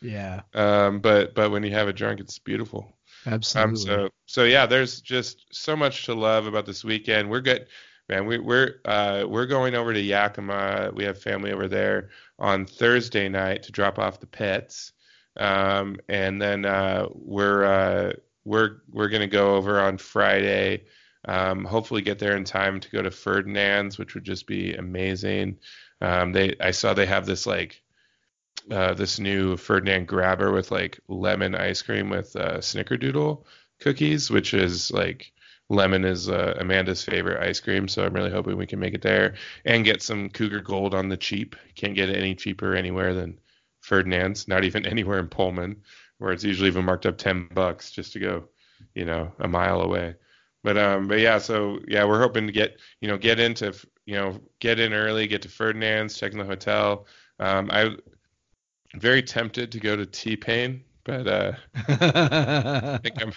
Yeah. Um, but but when you have it drunk, it's beautiful. Absolutely. Um, so so yeah, there's just so much to love about this weekend. We're good man, we, we're uh, we're going over to Yakima. We have family over there on Thursday night to drop off the pets, um, and then uh, we're uh, we're we're gonna go over on Friday. Um, hopefully, get there in time to go to Ferdinand's, which would just be amazing. Um, they I saw they have this like uh, this new Ferdinand grabber with like lemon ice cream with uh, snickerdoodle cookies, which is like lemon is uh, Amanda's favorite ice cream. So I'm really hoping we can make it there and get some Cougar Gold on the cheap. Can't get it any cheaper anywhere than Ferdinand's, not even <laughs> anywhere in Pullman, where it's usually even marked up ten bucks just to go, you know, a mile away. But um, but yeah, so yeah, we're hoping to get you know get into you know get in early, get to Ferdinand's, check in the hotel. Um, I very tempted to go to T-Pain, but uh, <laughs> I think I'm.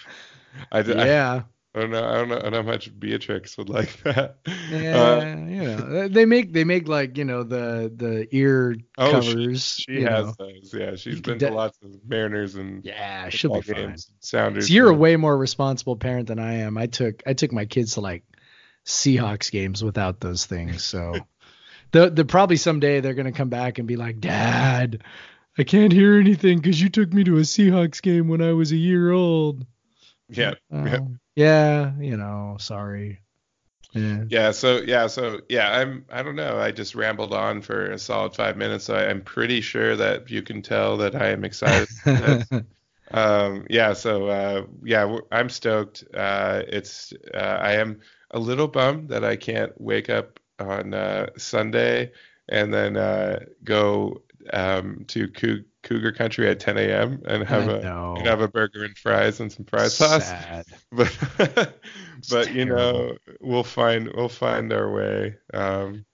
I, yeah. I don't know. I don't know, I don't know how much Beatrix would like <laughs> that. Yeah, uh, you know, they make they make like you know the the ear oh, covers. She, she has know. those. Yeah, she's been to lots of Mariners and yeah, she'll be fine. Sounders. So you're a way more responsible parent than I am. I took I took my kids to like Seahawks games without those things. So <laughs> the the probably someday they're gonna come back and be like, Dad, I can't hear anything because you took me to a Seahawks game when I was a year old. Yeah. Um, yeah, you know, sorry. Yeah. yeah. So yeah. So yeah. I'm. I don't know. I just rambled on for a solid five minutes. So I, am pretty sure that you can tell that I am excited. <laughs> um. Yeah. So uh. Yeah. I'm stoked. Uh. It's. Uh. I am a little bummed that I can't wake up on uh, Sunday and then uh, go um to Coug Cougar Country at 10 a.m. and have a and have a burger and fries and some fry sauce. <laughs> But but you know we'll find we'll find our way um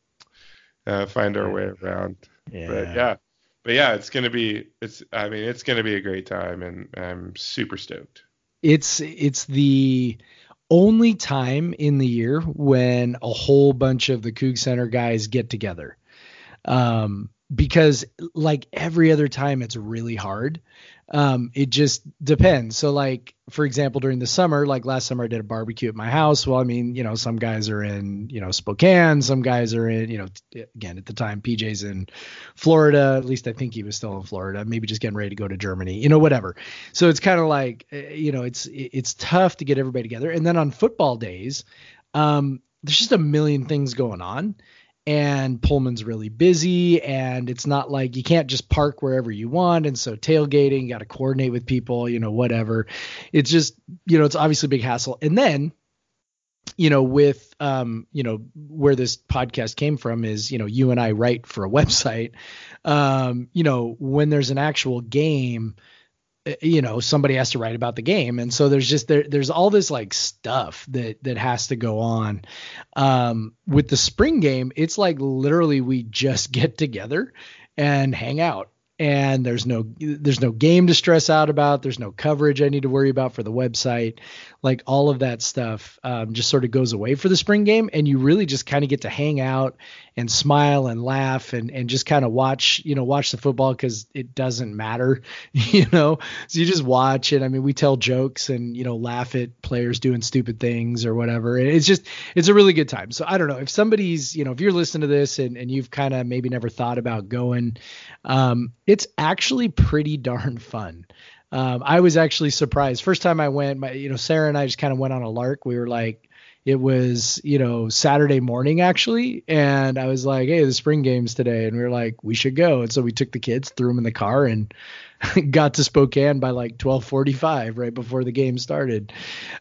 uh, find our way around. Yeah. But yeah. But yeah, it's gonna be it's I mean it's gonna be a great time and I'm super stoked. It's it's the only time in the year when a whole bunch of the CougCenter guys get together. Um, because like every other time it's really hard Um, it just depends. So like for example, during the summer, like last summer I did a barbecue at my house. Well, I mean, you know, some guys are in, you know, Spokane, some guys are in, you know, again at the time PJ's in Florida. At least I think he was still in Florida, maybe just getting ready to go to Germany, you know, whatever. So it's kind of like, eh, you know, it's it's tough to get everybody together. And then on football days, um, there's just a million things going on and Pullman's really busy and it's not like you can't just park wherever you want and so tailgating you got to coordinate with people you know whatever. It's just you know it's obviously a big hassle. And then you know with um you know where this podcast came from is you know you and I write for a <laughs> website. Um you know when there's an actual game you know somebody has to write about the game. And so there's just there there's all this like stuff that that has to go on. Um with the spring game it's like literally we just <laughs> get together and hang out and there's no there's no game to stress out about. There's no coverage i need to worry about for the website. Like all of that stuff um, just sort of goes away for the spring game and you really just kind of get to hang out and smile and laugh and and just kind of watch you know watch the football because it doesn't matter <laughs> you know? So you just watch it. I mean we tell jokes and you know laugh at players doing stupid things or whatever. It's just it's a really good time. So i don't know. If somebody's you know if you're listening to this and, and you've kind of maybe never thought about going um, it's actually pretty darn fun um, I was actually surprised. First time I went, my, you know, Sarah and I just kind of went on a lark. We were like, it was you know Saturday morning actually, and I was like, hey, the spring games today, and we were like, we should go, and so we took the kids, threw them in the car, and <laughs> got to Spokane by like 12:45 right before the game started.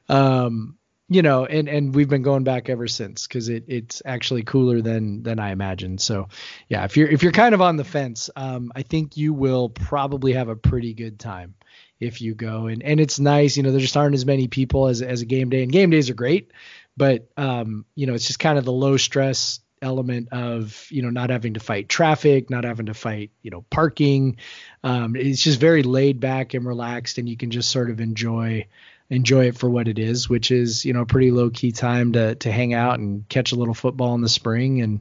Um, you know, and and we've been going back ever since because it it's actually cooler than than I imagined. So, yeah, if you're if you're kind of on the fence, um, I think you will probably have a pretty good time if you go and and it's nice. You know, there just aren't as many people as as a game day, and game days are great but um, you know, it's just kind of the low stress element of you know not having to fight traffic, not having to fight you know parking. Um, it's just very laid back and relaxed, and you can just sort of enjoy enjoy it for what it is, which is you know a pretty low key time to to hang out and catch a little football in the spring, and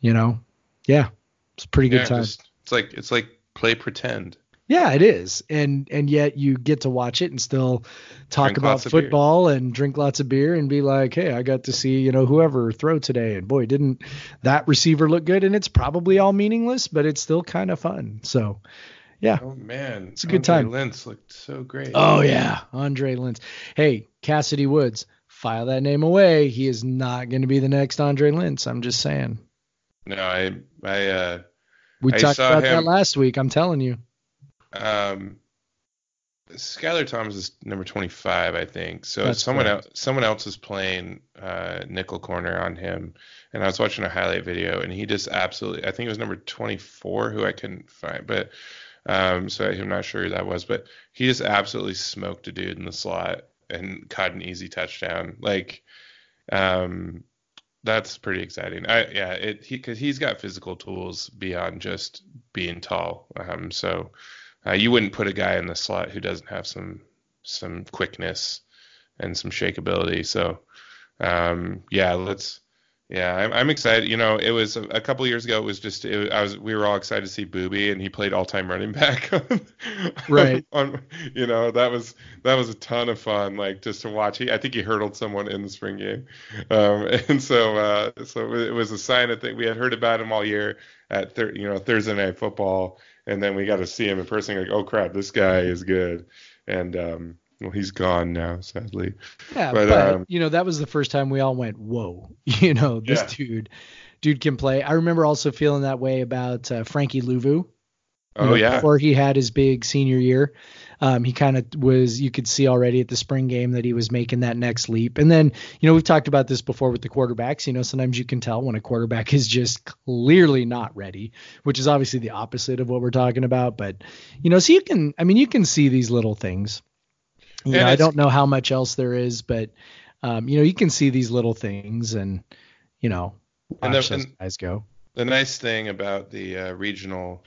you know, yeah, it's a pretty good time. Just, it's like it's like play pretend. Yeah, it is, and and yet you get to watch it and still talk drink about football and drink lots of beer and be like, hey, I got to see you know whoever throw today, and boy, didn't that receiver look good? And it's probably all meaningless, but it's still kind of fun. So, yeah. Oh man, it's a good Andre time. Lentz looked so great. Oh yeah, Andre Lentz. Hey, Kassidy Woods, file that name away. He is not going to be the next Andre Lentz. I'm just saying. No, I I uh. We I talked about him. that last week. I'm telling you. Um, Skylar Thomas is number 25, I think. So That's someone else, someone else is playing uh, nickel corner on him, and I was watching a highlight video, and he just absolutely, I think it was number 24 who I couldn't find, but um, so I'm not sure who that was, but he just absolutely smoked a dude in the slot and caught an easy touchdown. Like, um, that's pretty exciting. I yeah, it he because he's got physical tools beyond just being tall. Um, so uh, you wouldn't put a guy in the slot who doesn't have some some quickness and some shakeability. So um, yeah, let's yeah, I'm, I'm, excited. You know, it was a, couple years ago. It was just it, I was we were all excited to see Booby, and he played all time running back. <laughs> right. <laughs> On, you know that was that was a ton of fun. Like just to watch. He I think he hurdled someone in the spring game, um, <laughs> and so uh, so it was a sign that we had heard about him all year at thir- you know Thursday night football, and then we got to see him in person. Like, oh crap, this guy is good, and um, well, he's gone now, sadly. Yeah, but, but um, you know that was the first time we all went, whoa, <laughs> you know this yeah. dude, dude can play. I remember also feeling that way about uh, Frankie Luvu. Oh know, yeah. Before he had his big senior year, um, he kind of was. You could see already at the spring game that he was making that next leap. And then, you know, we've talked about this before with the quarterbacks. You know, sometimes you can tell when a quarterback <laughs> is just clearly not ready, which is obviously the opposite of what we're talking about. But, you know, so you can. I mean, you can see these little things. You know, I don't know how much else there is, but um, you know, you can see these little things, and you know, watch and the, those guys go. The nice thing about the uh, regional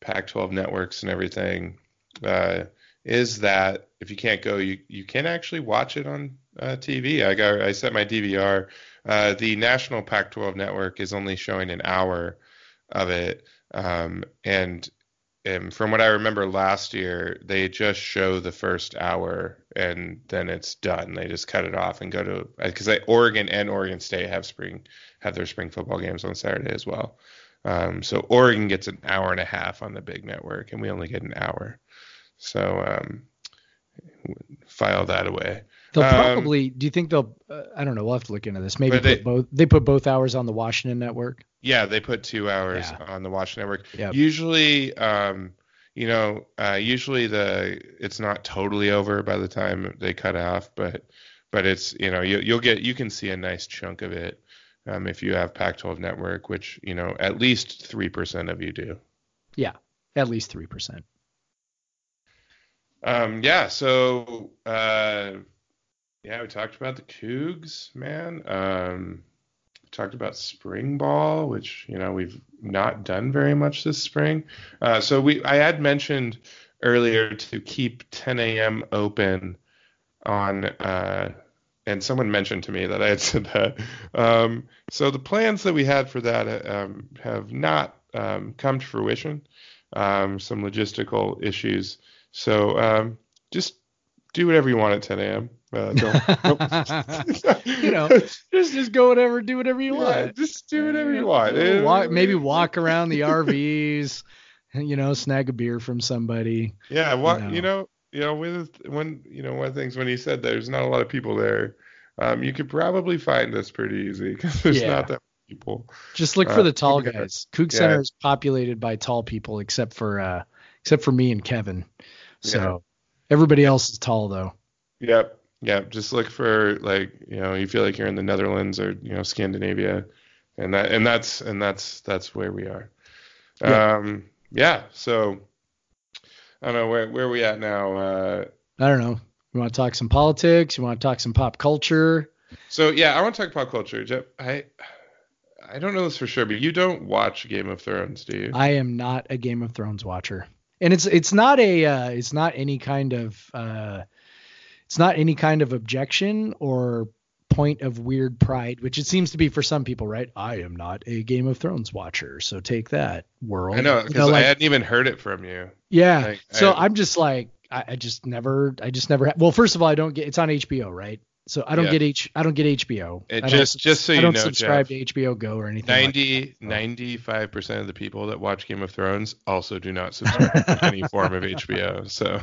Pac-12 networks and everything uh, is that if you can't go, you you can actually watch it on uh, TV. I got I set my DVR. Uh, the national Pac-12 network is only showing an hour of it, um, and and from what I remember last year, they just show the first hour and then it's done. They just cut it off and go to because Oregon and Oregon State have spring have their spring football games on Saturday as well. Um, so Oregon gets an hour and a half on the big network, and we only get an hour. So um, file that away. They'll Um, probably. Do you think they'll? Uh, I don't know. We'll have to look into this. Maybe But they- put both. They put both hours on the Washington network. Yeah, they put two hours Yeah. on the Watch Network. Yep. Usually, um, you know, uh, usually the it's not totally over by the time they cut off, but but it's you know you, you'll get you can see a nice chunk of it um, if you have Pac-12 Network, which you know at least three percent of you do. Yeah, at least three percent. Um, yeah, so uh, yeah, we talked about the Cougs, man. Um, talked about spring ball, which you know we've not done very much this spring. Uh, so we, I had mentioned earlier to keep 10 a.m. open on, uh, and someone mentioned to me that I had said that. Um, so the plans that we had for that um, have not um, come to fruition. Um, some logistical issues. So um, just do whatever you want at 10 a.m. Uh, <laughs> you know, just just go whatever, do whatever you Yeah, want. just do whatever you want. Walk, maybe walk <laughs> around the RVs. You know, snag a beer from somebody. Yeah, what know. you know, you know, with when you know one of the things when he said there's not a lot of people there, um, you could probably find this pretty easy <laughs> because there's Yeah. not that many people. Just look Uh, for the tall guys. Coug Yeah. Center is populated by tall people, except for uh, except for me and Kevin. So everybody else is tall though. Yep, yep. Just look for like you know you feel like you're in the Netherlands or you know Scandinavia, and that and that's and that's that's where we are. Yeah. Um, yeah. So I don't know where where are we at now. Uh, I don't know. You want to talk some politics? You want to talk some pop culture? so yeah, I want to talk pop culture. Jeff, I I don't know this for sure, but you don't watch Game of Thrones, do you? I am not a Game of Thrones watcher, and it's it's not a uh, it's not any kind of uh, it's not any kind of objection or point of weird pride, which it seems to be for some people, right? I am not a Game of Thrones watcher, so take that world. I know You because I hadn't even heard it from you. yeah. like, so I- I'm just like I, I just never I just never ha- well first of all I don't get it's on HBO right so I don't Yeah. get H I don't get HBO It I don't just- just so I don't know, subscribe Jeff, to HBO Go or anything like 90 95 percent of the people that watch Game of Thrones also do not subscribe to any <laughs> form of HBO. So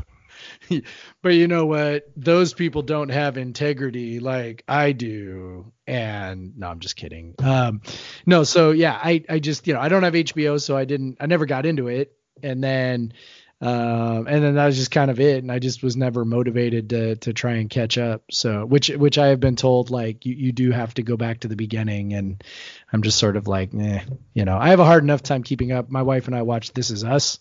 <laughs> but you know what? Those people don't have integrity like I do. And no, I'm just kidding. Um, no, so yeah, I, I just, you know, I don't have HBO, so I didn't, I never got into it. And then, um, and then that was just kind of it. And I just was never motivated to, to try and catch up. So, which, which I have been told, like, you, you do have to go back to the beginning. And I'm just sort of like, eh, you know, I have a hard enough time keeping up. My wife and I watch This Is Us,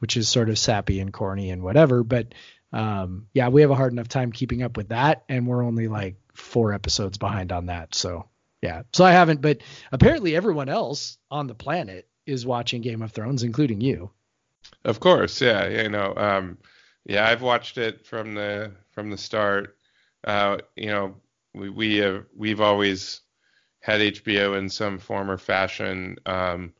which is sort of sappy and corny and whatever. But, um, yeah, we have a hard enough time keeping up with that, and we're only like four episodes behind on that. So yeah, so I haven't, but apparently everyone else on the planet is watching Game of Thrones, including you. Of course, yeah, you know, um, yeah, I've watched it from the from the start. Uh, you know, we we have we've always had HBO in some form or fashion um,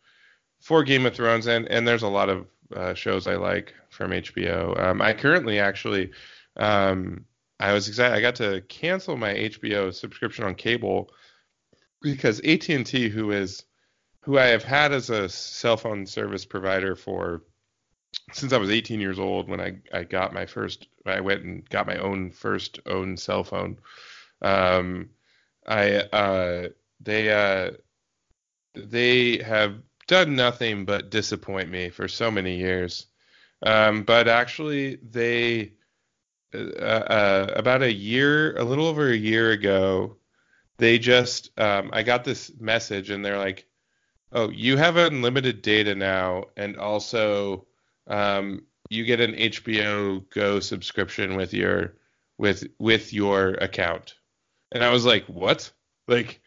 for Game of Thrones, and and there's a lot of uh, shows I like from HBO. Um, I currently actually, um, I was excited. I got to cancel my HBO subscription on cable because AT&T, who is who I have had as a cell phone service provider for since I was 18 years old when I, I got my first I went and got my own first own cell phone. Um, I uh, they uh, they have done nothing but disappoint me for so many years. Um, but actually, they uh, uh, about a year, a little over a year ago, they just um, I got this message and they're like, "Oh, you have unlimited data now, and also um, you get an HBO Go subscription with your with with your account." And I was like, "What? Like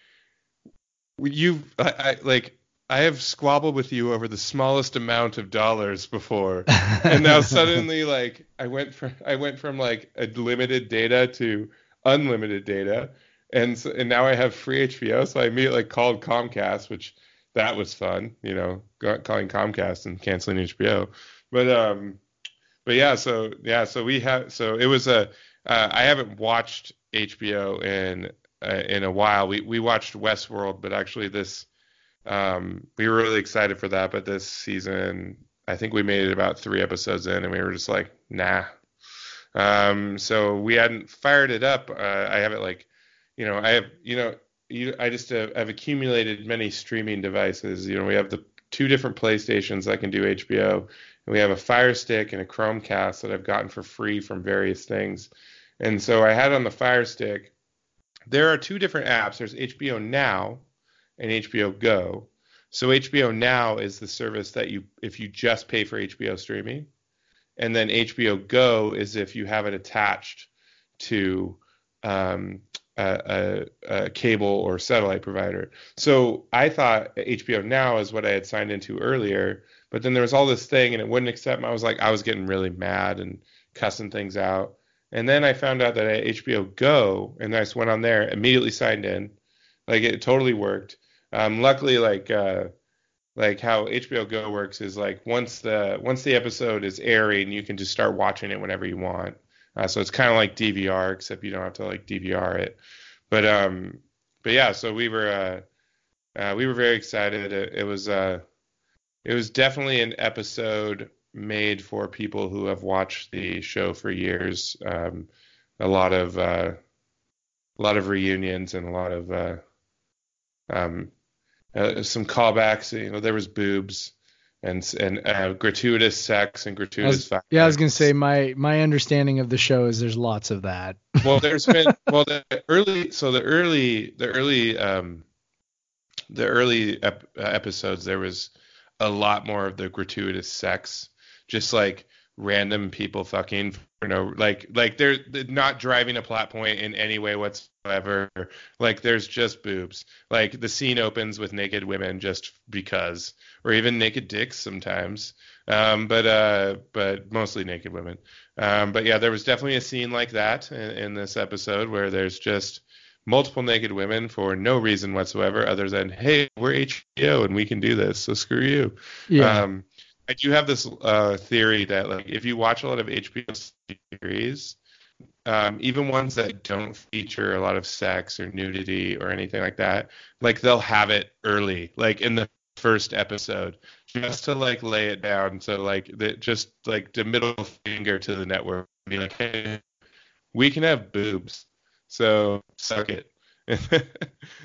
you I, I like I have squabbled with you over the smallest amount of dollars before." <laughs> and now suddenly like I went from I went from like a limited data to unlimited data, and so, and now I have free HBO. So I immediately called Comcast, which that was fun, you know, calling Comcast and canceling HBO. But um, but yeah, so yeah, so we have so it was a uh, I haven't watched HBO in uh, in a while. We we watched Westworld, but actually this um, we were really excited for that. But this season, I think we made it about three episodes in, and we were just like, nah. Um, so we hadn't fired it up. Uh, I have it like, you know, I have you know, you, I just have accumulated many streaming devices. You know, we have the two different PlayStations that can do HBO, and we have a Fire Stick and a Chromecast that I've gotten for free from various things. And so I had it on the Fire Stick. There are two different apps. There's HBO Now and HBO Go. So HBO Now is the service that you if you just pay for HBO streaming, and then HBO Go is if you have it attached to um, a, a, a, cable or satellite provider. So I thought HBO Now is what I had signed into earlier, but then there was all this thing and it wouldn't accept. I was like, I was getting really mad and cussing things out. And then I found out that at HBO Go, and I just went on there, immediately signed in, like it totally worked. Um, luckily, like uh, like how HBO Go works is like once the once the episode is airing, you can just start watching it whenever you want. Uh, so it's kind of like DVR, except you don't have to like DVR it. But um, but yeah, so we were uh, uh we were very excited. It, it was uh, it was definitely an episode made for people who have watched the show for years. Um, a lot of uh, a lot of reunions and a lot of uh, um, uh, some callbacks. You know, there was boobs and and uh, gratuitous sex and gratuitous. Was, yeah, I was gonna say my my understanding of the show is there's lots of that. <laughs> well, there's been <laughs> well the early so the early the early um the early ep- episodes there was a lot more of the gratuitous sex just like random people fucking for no like like they're, they're not driving a plot point in any way whatsoever. Like there's just boobs. Like the scene opens with naked women just because or even naked dicks sometimes. Um but uh but mostly naked women. Um but yeah there was definitely a scene like that in, in this episode where there's just multiple naked women for no reason whatsoever other than hey we're HBO and we can do this so screw you. Yeah. Um I do have this uh, theory that like if you watch a lot of HBO series, um, even ones that don't feature a lot of sex or nudity or anything like that, like they'll have it early, like in the first episode, just to like lay it down. So like that, just like the middle finger to the network, be like, hey, we can have boobs, so suck it. <laughs>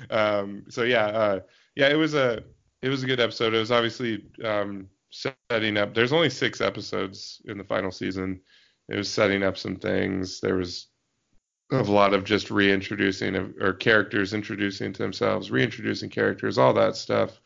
um, so yeah, uh, yeah, it was a it was a good episode. It was obviously um, setting up. There's only six episodes in the final season. It was setting up some things. There was a lot of just reintroducing of, or characters introducing to themselves, reintroducing characters, all that stuff.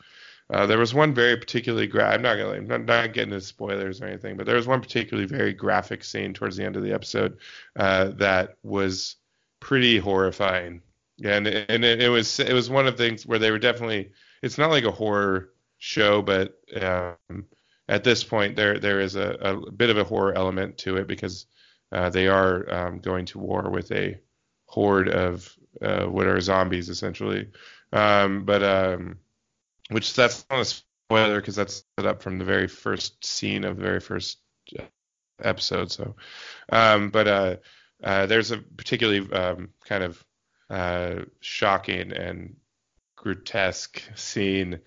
Uh, there was one very particularly gra- I'm not gonna I'm not, not getting into spoilers or anything, but there was one particularly very graphic scene towards the end of the episode uh, that was pretty horrifying. And and it, it was it was one of the things where they were definitely it's not like a horror show, but um, at this point there there is a, a bit of a horror element to it because uh, they are um, going to war with a horde of uh, what are zombies essentially. Um, but um, which that's not a spoiler because that's set up from the very first scene of the very first uh, episode. So, um, but uh, uh, there's a particularly um, kind of uh, shocking and grotesque scene.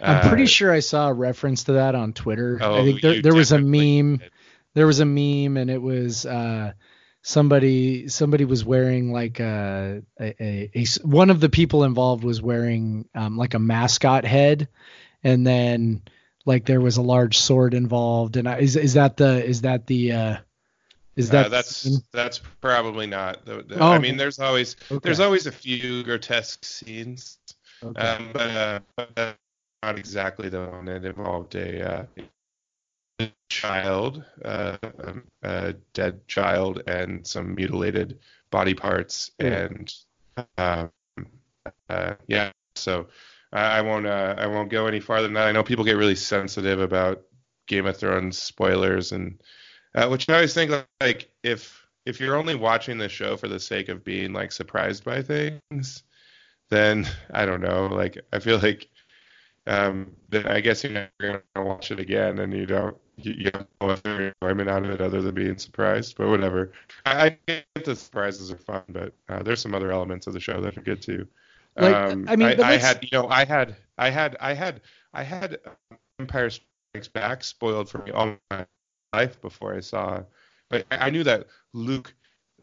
I'm pretty uh, sure I saw a reference to that on Twitter. Oh, I think there, there was a meme. Did. There was a meme, and it was uh, somebody somebody was wearing like a, a, a, a, one of the people involved was wearing um, like a mascot head, and then like there was a large sword involved. And I, is is that the is that the uh, is that uh, that's that's probably not. The, the, oh, I mean, there's always okay. there's always a few grotesque scenes Okay. Um, but, uh, but not exactly the one. It involved a, uh, child, uh, um, a dead child, and some mutilated body parts, and um, uh, yeah. So I, I won't uh, I won't go any farther than that. I know people get really sensitive about Game of Thrones spoilers, and uh, which I always think like if if you're only watching the show for the sake of being like surprised by things then I don't know. Like I feel like um, then I guess you're never gonna watch it again, and you don't you, you have no other enjoyment out of it other than being surprised. But whatever. I, I get the surprises are fun, but uh, there's some other elements of the show that are good too. Like, um, I mean, I, I had you know I had I had I had I had Empire Strikes Back spoiled for me all my life before I saw. But I knew that Luke,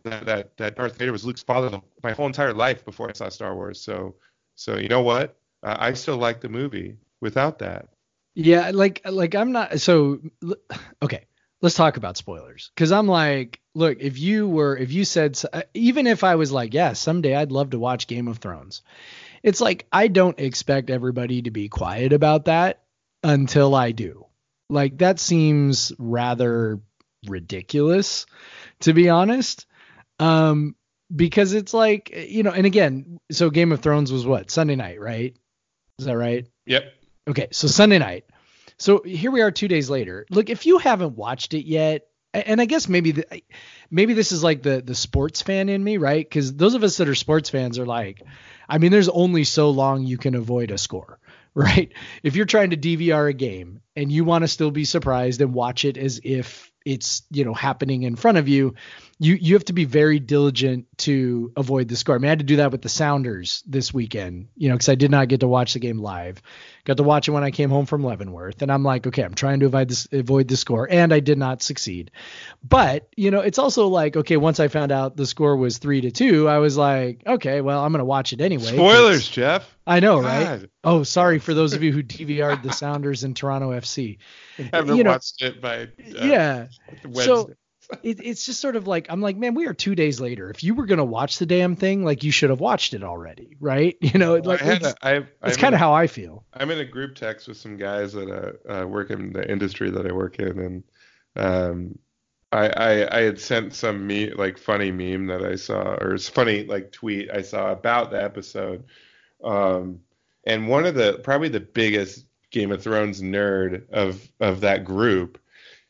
that that, Darth Vader was Luke's father my whole entire life before I saw Star Wars. So so you know what? Uh, I still like the movie without that. Yeah, like like I'm not so okay. Let's talk about spoilers cuz I'm like, look, if you were if you said uh, even if I was like, yeah, someday I'd love to watch Game of Thrones. It's like I don't expect everybody to be quiet about that until I do. Like that seems rather ridiculous to be honest. Um because it's like, you know, and again, so Game of Thrones was what? Sunday night, right? Is that right? Yep. Okay, so Sunday night. So here we are two days later. Look, if you haven't watched it yet, and I guess maybe the, maybe this is like the the sports fan in me, right? Because those of us that are sports fans are like, I mean, there's only so long you can avoid a score, <laughs> right? If you're trying to DVR a game and you want to still be surprised and watch it as if it's you know happening in front of you, you you have to be very diligent to avoid the score. I mean, I had to do that with the Sounders this weekend, you know, because I did not get to watch the game live. Got to watch it when I came home from Leavenworth, and I'm like, okay, I'm trying to avoid this, avoid the score, and I did not succeed. But you know, it's also like, okay, once I found out the score was three to two, I was like, okay, well, I'm gonna watch it anyway. Spoilers, Jeff. I know, right? Oh, sorry for those of you who DVR'd the Sounders and Toronto FC. I <laughs> haven't You know- watched it by uh, yeah. Wednesday. So it, it's just sort of like I'm like, man, we are two days later. If you were gonna watch the damn thing, like you should have watched it already, right? <laughs> You know, like I it's, it's kind of how I feel. I'm in a group text with some guys that uh, uh, work in the industry that I work in, and um, I, I I had sent some me like funny meme that I saw, or it's funny like tweet I saw about the episode, um, and one of the probably the biggest Game of Thrones nerd of of that group.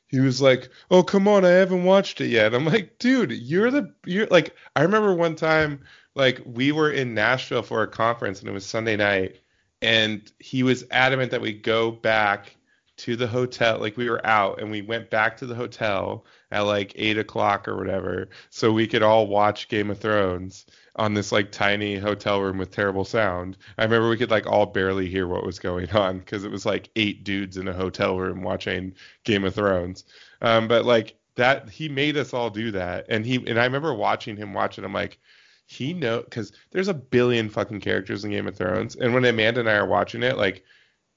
He was like, "Oh, come on, I haven't watched it yet." I'm like, "Dude, you're the you're like." I remember one time, like we were in Nashville for a conference, and it was Sunday night, and he was adamant that we go back to the hotel like we were out and we went back to the hotel at like eight o'clock or whatever so we could all watch game of thrones on this like tiny hotel room with terrible sound. I remember we could like all barely hear what was going <laughs> on because it was like eight dudes in a hotel room watching game of thrones. Um, but like that he made us all do that. And he and i remember watching him watch it. I'm like he know because there's a billion fucking characters in Game of Thrones, and when Amanda and I are watching it, like,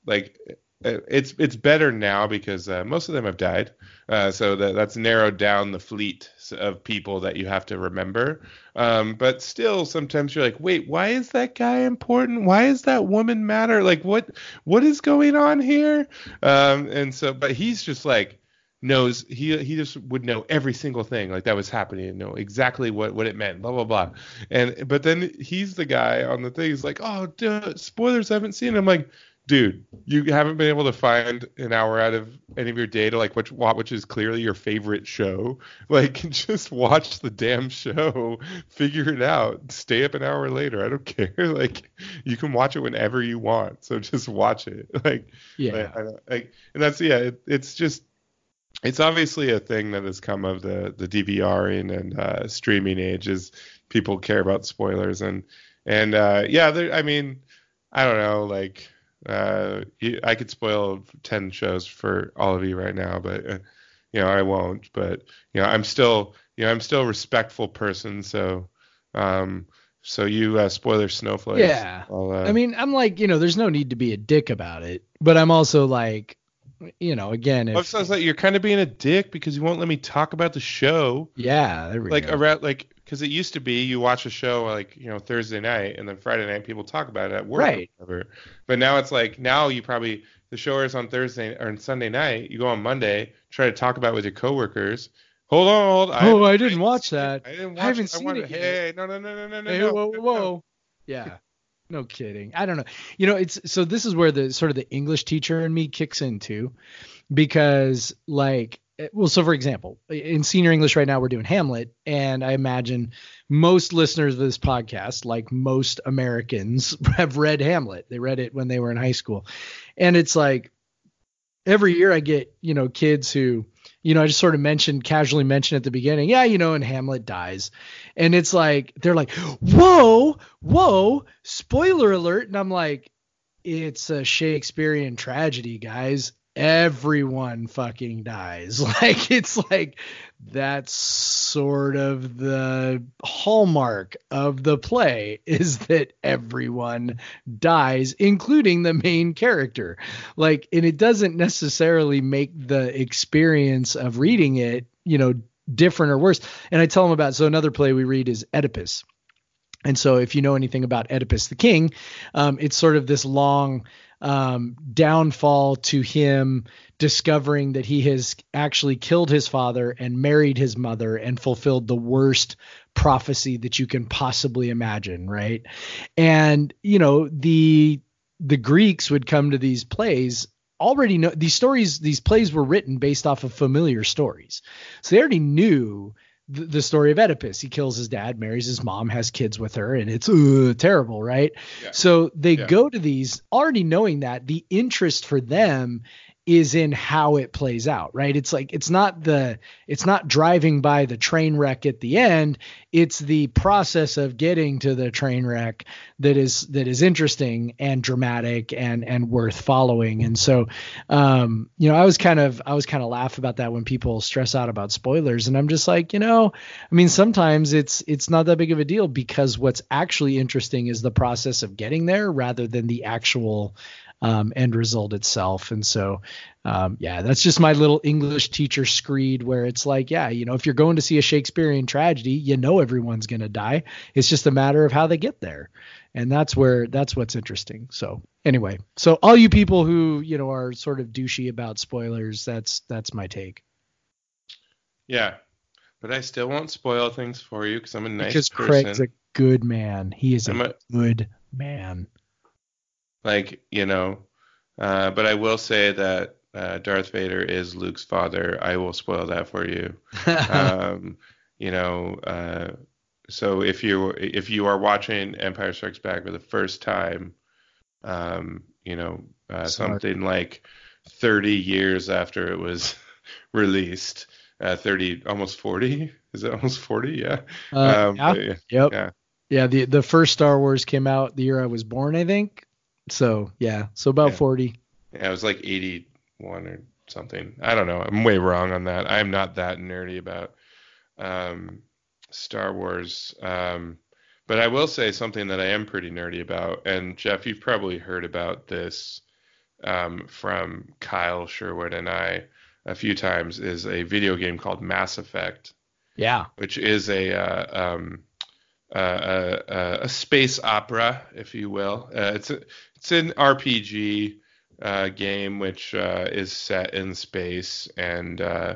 like it's it's better now because uh, most of them have died, uh, so that that's narrowed down the fleet of people that you have to remember. Um, but still, sometimes you're like, wait, why is that guy important? Why is that woman matter? Like, what what is going on here? Um, and so, but he's just like knows he he just would know every single thing like that was happening and know exactly what what it meant blah blah blah and but then he's the guy on the thing he's like oh spoilers I haven't seen it. i'm like dude you haven't been able to find an hour out of any of your day to like which which is clearly your favorite show. <laughs> Like <laughs> just watch the damn show <laughs> figure it out stay up an hour later. I don't care. Like you can watch it whenever you want so just watch it. Like Yeah. like, I, don't- like and that's yeah it, it's just it's obviously a thing that has come of the the DVRing and uh, streaming age is people care about spoilers and and uh, yeah, there, I mean, I don't know, like uh, you, I could spoil ten shows for all of you right now, but uh, you know I won't. But you know I'm still you know I'm still a respectful person, so um so you uh, spoiler snowflakes. Yeah. Uh, I mean, I'm like, you know, there's no need to be a dick about it, but I'm also like, you know, again, Well, if it sounds like you're kind of being a dick because you won't let me talk about the show. yeah, there we like go. around like because it used to be you watch a show like you know Thursday night and then Friday night people talk about it at work Right. or whatever. But now it's like now you probably the show is on Thursday or on Sunday night. You go on Monday, try to talk about it with your coworkers. Hold on, hold. On. Oh, I didn't watch that. I didn't watch I haven't it. seen wanted- it yet. Hey, no, no, no, no, no, no. Hey, no, whoa, no, whoa, no. whoa. Yeah. No kidding. I don't know. You know, it's so this is where the sort of the English teacher in me kicks in too, because like well, so for example, in senior English right now, we're doing Hamlet, and I imagine most listeners of this podcast, like most Americans, <laughs> have read Hamlet. They read it when they were in high school, and it's like every year I get you know kids who you know I just sort of mentioned casually mentioned at the beginning, yeah, you know, and Hamlet dies, and it's like they're like, whoa, whoa, spoiler alert, and I'm like, it's a Shakespearean tragedy, guys everyone fucking dies. <laughs> Like it's like that's sort of the hallmark of the play is that everyone dies, including the main character. Like, and it doesn't necessarily make the experience of reading it, you know, different or worse. And I tell them about so another play we read is Oedipus. And so, if you know anything about Oedipus the king, um, it's sort of this long um, downfall to him discovering that he has actually killed his father and married his mother and fulfilled the worst prophecy that you can possibly imagine, right? And you know the the Greeks would come to these plays already know these stories these plays were written based off of familiar stories so they already knew the, the story of Oedipus. He kills his dad, marries his mom, has kids with her, and it's uh, terrible, right? Yeah. So they yeah. go to these already knowing that the interest for them is in how it plays out, right? It's like it's not the it's not driving by the train wreck at the end, it's the process of getting to the train wreck that is that is interesting and dramatic and and worth following. And so um, you know, I was kind of I was kind of laugh about that when people stress out about spoilers and I'm just like, you know, I mean sometimes it's it's not that big of a deal because what's actually interesting is the process of getting there rather than the actual um, end result itself. And so, um, yeah, that's just my little English teacher screed where it's like, yeah, you know, if you're going to see a Shakespearean tragedy, you know everyone's going to die. It's just a matter of how they get there. And that's where that's what's interesting. So anyway, so all you people who you know are sort of douchey about spoilers, that's that's my take. Yeah, but I still won't spoil things for you because I'm a nice because person. Craig's a good man. He is a, a, good man. Like, you know, uh, but I will say that uh, Darth Vader is Luke's father. I will spoil that for you. <laughs> um, you know, uh, so if you if you are watching Empire Strikes Back for the first time, um, you know, uh, something like 30 years after it was <laughs> released, uh, 30 almost 40. Is it almost 40? Yeah. Uh, um, yeah. yeah. Yep. Yeah. Yeah. The the first Star Wars came out the year I was born, I think. So yeah, so about yeah. 40. Yeah, it was like 81 or something. I don't know. I'm way wrong on that. I'm not that nerdy about um, Star Wars. Um, but I will say something that I am pretty nerdy about. And Jeff, you've probably heard about this um, from Kyle Sherwood and I a few times. Is a video game called Mass Effect. Yeah. Which is a uh, um, uh, a, a, space opera, if you will. Uh, it's a, it's an RPG uh, game which uh, is set in space and uh,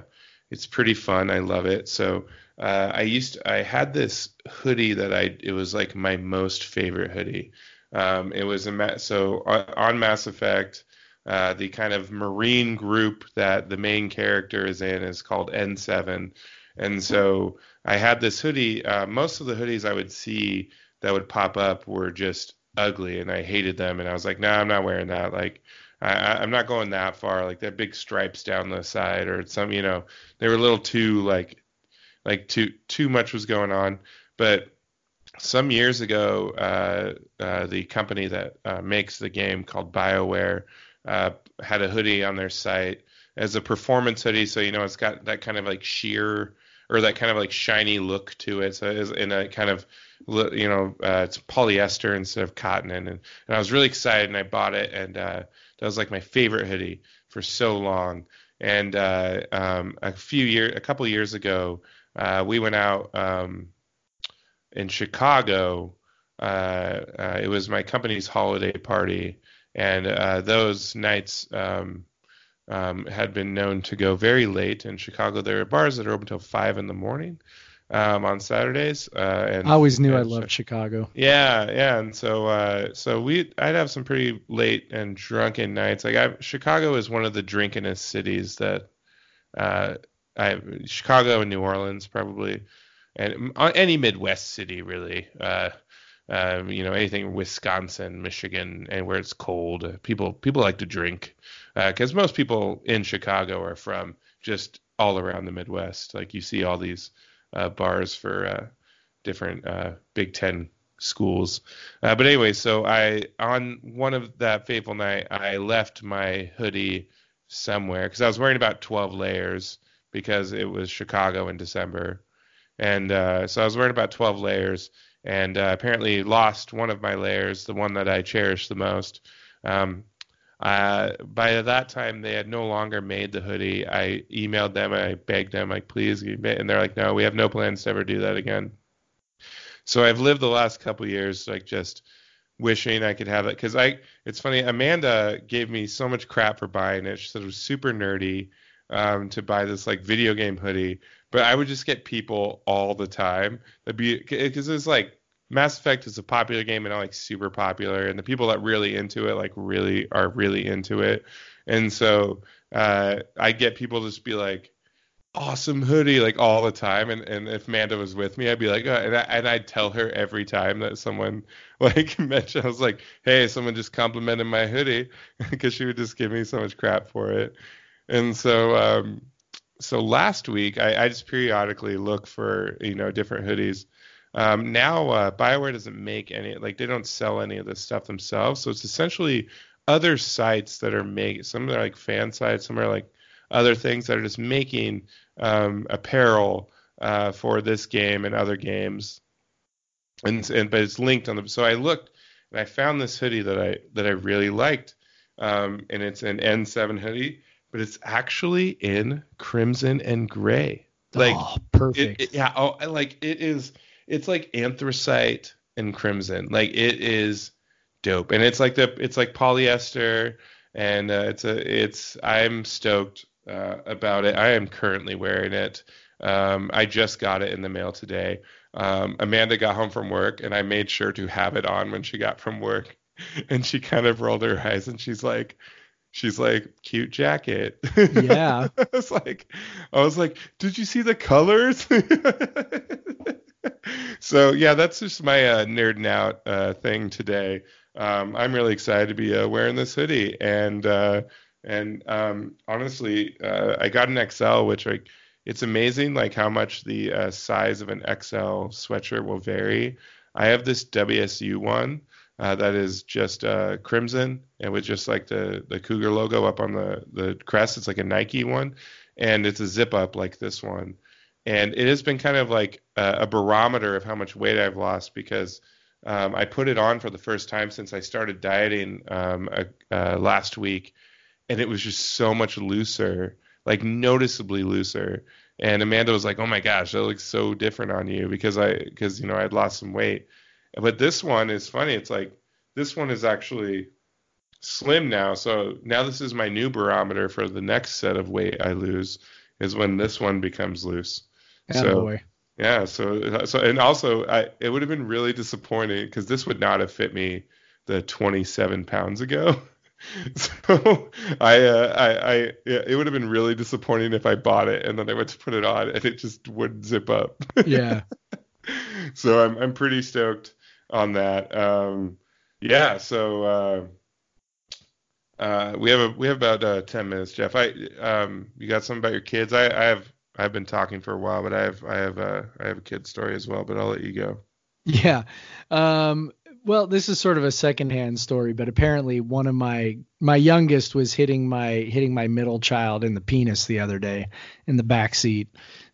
it's pretty fun. I love it. So uh, I used to, I had this hoodie that I it was like my most favorite hoodie. Um, it was a so on Mass Effect. Uh, the kind of marine group that the main character is in is called N7, and so I had this hoodie. Uh, most of the hoodies I would see that would pop up were just ugly and I hated them and I was like, no, nah, I'm not wearing that. Like I, am not going that far. Like have big stripes down the side or some, you know, they were a little too like like too too much was going on. But some years ago, uh, uh, the company that uh, makes the game called BioWare uh, had a hoodie on their site as a performance hoodie. So you know it's got that kind of like sheer or that kind of like shiny look to it. So it's in a kind of you know uh, it's polyester instead of cotton, and, and I was really excited and I bought it, and uh, that was like my favorite hoodie for so long. And uh, um, a few years, a couple years ago, uh, we went out um, in Chicago. Uh, uh, it was my company's holiday party, and those nights. Um, um, had been known to go very late in Chicago. There are bars that are open until five in the morning um, on Saturdays. Uh, and I always knew I loved Chicago. Yeah, yeah, and so uh, so we I'd have some pretty late and drunken nights. Like I, Chicago is one of the drinkingest cities that uh, I Chicago and New Orleans probably, and any Midwest city really. Uh, um, you know, anything Wisconsin, Michigan, and where it's cold. People people like to drink because uh, most people in Chicago are from just all around the Midwest. Like you see all these uh, bars for uh, different uh, Big Ten schools. Uh, but anyway, so I on one of that fateful night, I left my hoodie somewhere because I was wearing about 12 layers because it was Chicago in December, and uh, so I was wearing about 12 layers and apparently lost one of my layers, the one that I cherish the most. Um, uh, by that time, they had no longer made the hoodie. I emailed them and I begged them, like, please, and they're like, no, we have no plans to ever do that again. So I've lived the last couple years like just wishing I could have it because I. It's funny. Amanda gave me so much crap for buying it. She said it was super nerdy um, to buy this like video game hoodie, but I would just get people all the time That'd be because it's like Mass Effect is a popular game and like super popular, and the people that really into it like really are really into it, and so uh, I get people to just be like, awesome hoodie like all the time. And, and if Manda was with me I'd be like oh, and, I, and I'd tell her every time that someone <laughs> like <laughs> mentioned I was like hey someone just complimented my hoodie <laughs> because she would just give me so much crap for it. And so um so last week I, I just periodically look for you know different hoodies um now uh BioWare doesn't make any like they don't sell any of this stuff themselves so it's essentially other sites that are making. some are like fan sites some are like other things that are just making um, apparel uh, for this game and other games, and, and but it's linked on the. So I looked and I found this hoodie that I that I really liked, um, and it's an N7 hoodie, but it's actually in crimson and gray. Like oh, perfect. It, it, yeah. Oh, like it is. It's like anthracite and crimson. Like it is dope, and it's like the it's like polyester, and uh, it's a it's. I'm stoked uh, about it. I am currently wearing it. Um, I just got it in the mail today. Um, Amanda got home from work, and I made sure to have it on when she got from work. <laughs> And she kind of rolled her eyes, and she's like, she's like, cute jacket. Yeah. <laughs> I was like, I was like, did you see the colors? <laughs> so yeah, that's just my uh, nerding out uh, thing today. Um, I'm really excited to be uh, wearing this hoodie, and uh, and um, honestly, uh, I got an XL, which like it's amazing like how much the uh, size of an XL sweatshirt will vary. I have this WSU one uh, that is just uh, crimson and with just like the the Cougar logo up on the the crest. It's like a Nike one, and it's a zip up like this one. And it has been kind of like a, a barometer of how much weight I've lost because um, I put it on for the first time since I started dieting um, uh, last week and it was just so much looser, like noticeably looser. And Amanda was like, "Oh my gosh, that looks so different on you because I because you know I'd lost some weight." But this one is funny. It's like this one is actually slim now. So now this is my new barometer for the next set of weight I lose is when this one becomes loose. so boy. yeah, so so and also I it would have been really disappointing because this would not have fit me the 27 pounds ago. <laughs> so I, uh, I, I, it would have been really disappointing if I bought it and then I went to put it on and it just wouldn't zip up. Yeah. <laughs> so I'm, I'm pretty stoked on that. Um, yeah. So, uh, uh, we have a, we have about uh, 10 minutes, Jeff. I, um, you got something about your kids? I, I have, I've been talking for a while, but I have, I have, uh, I have a kid story as well, but I'll let you go. Yeah. Um, well, this is sort of a secondhand story, but apparently one of my my youngest was hitting my hitting my middle child in the penis the other day in the back seat,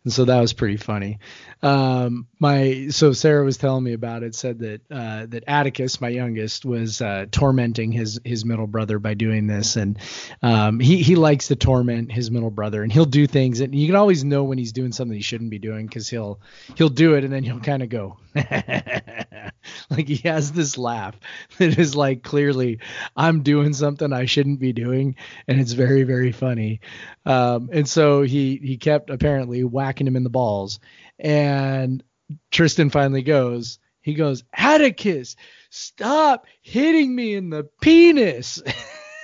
and so that was pretty funny. Um, my so Sarah was telling me about it. Said that uh, that Atticus, my youngest, was uh, tormenting his his middle brother by doing this, and um, he he likes to torment his middle brother, and he'll do things, and you can always know when he's doing something he shouldn't be doing because he'll he'll do it, and then he'll kind of go <laughs> like he has this laugh that is like clearly I'm doing something I shouldn't be doing, and it's very very funny. Um, and so he he kept apparently whacking him in the balls, and Tristan finally goes. He goes, Atticus, stop hitting me in the penis. <laughs>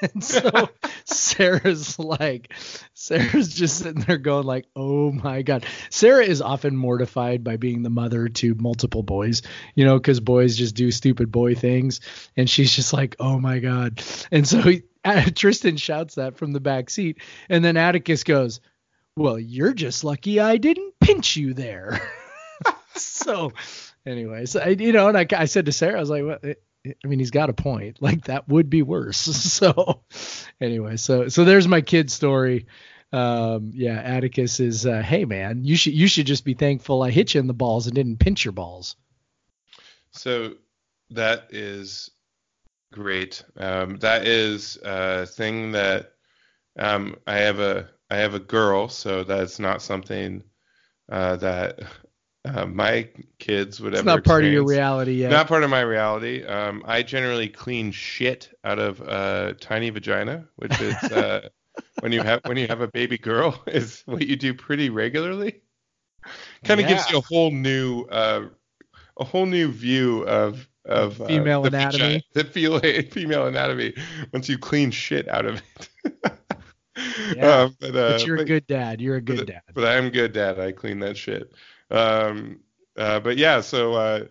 and so <laughs> Sarah's like, Sarah's just sitting there going like, "Oh my god." Sarah is often mortified by being the mother to multiple boys, you know, because boys just do stupid boy things, and she's just like, "Oh my god." And so he, <laughs> Tristan shouts that from the back seat, and then Atticus goes, "Well, you're just lucky I didn't pinch you there." <laughs> so, anyways, I, you know, and I, I said to Sarah, I was like? Well, I mean, he's got a point. Like that would be worse. <laughs> So anyway, so so there's my kid story. Um, yeah, Atticus is, uh, hey man, you should you should just be thankful I hit you in the balls and didn't pinch your balls. So that is great. Um, that is a thing that um, I have a I have a girl, so that's not something uh, that uh, my kids would it's ever. not part experience. of your reality yet. Not part of my reality. Um, I generally clean shit out of a tiny vagina, which is uh, <laughs> when you have when you have a baby girl, <laughs> is what you do pretty regularly. Kind of Yeah. gives you a whole new uh, a whole new view of of uh, Female anatomy. vagi- <laughs> the female female anatomy once you clean shit out of it. Yeah, Um, but, uh, but you're a good dad. You're a good but, dad. But I am good dad. I clean that shit. Um, uh, but yeah, so uh,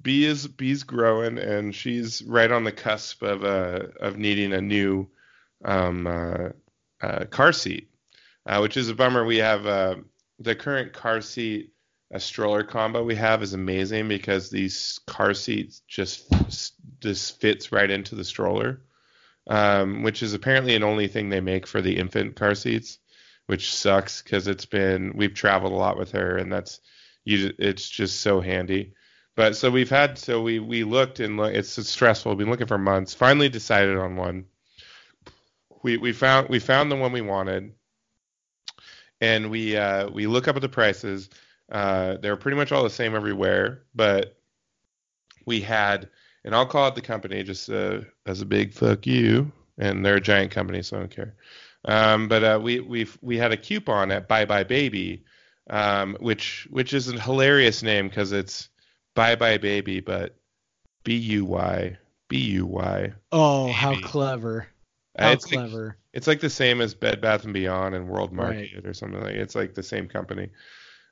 B is B's growing, and she's right on the cusp of uh, of needing a new um, uh, uh, car seat, uh, which is a bummer. We have uh, the current car seat a stroller combo we have is amazing because these car seats just just fits right into the stroller, um, which is apparently an only thing they make for the infant car seats which sucks because it's been we've traveled a lot with her and that's you it's just so handy. But so we've had so we we looked and look, it's stressful. We've been looking for months. Finally decided on one. We we found we found the one we wanted. And we uh we look up at the prices. Uh they're pretty much all the same everywhere but we had and I'll call it the company just uh, as a big fuck you and they're a giant company so I don't care um, but uh, we we we had a coupon at Bye Bye Baby, um, which which is a hilarious name because it's Bye Bye Baby, but B U Y B U Y. Oh, how Maybe. clever! Uh, How it's like, clever! it's like the same as Bed Bath and Beyond and World Right. Market or something like. It's like the same company.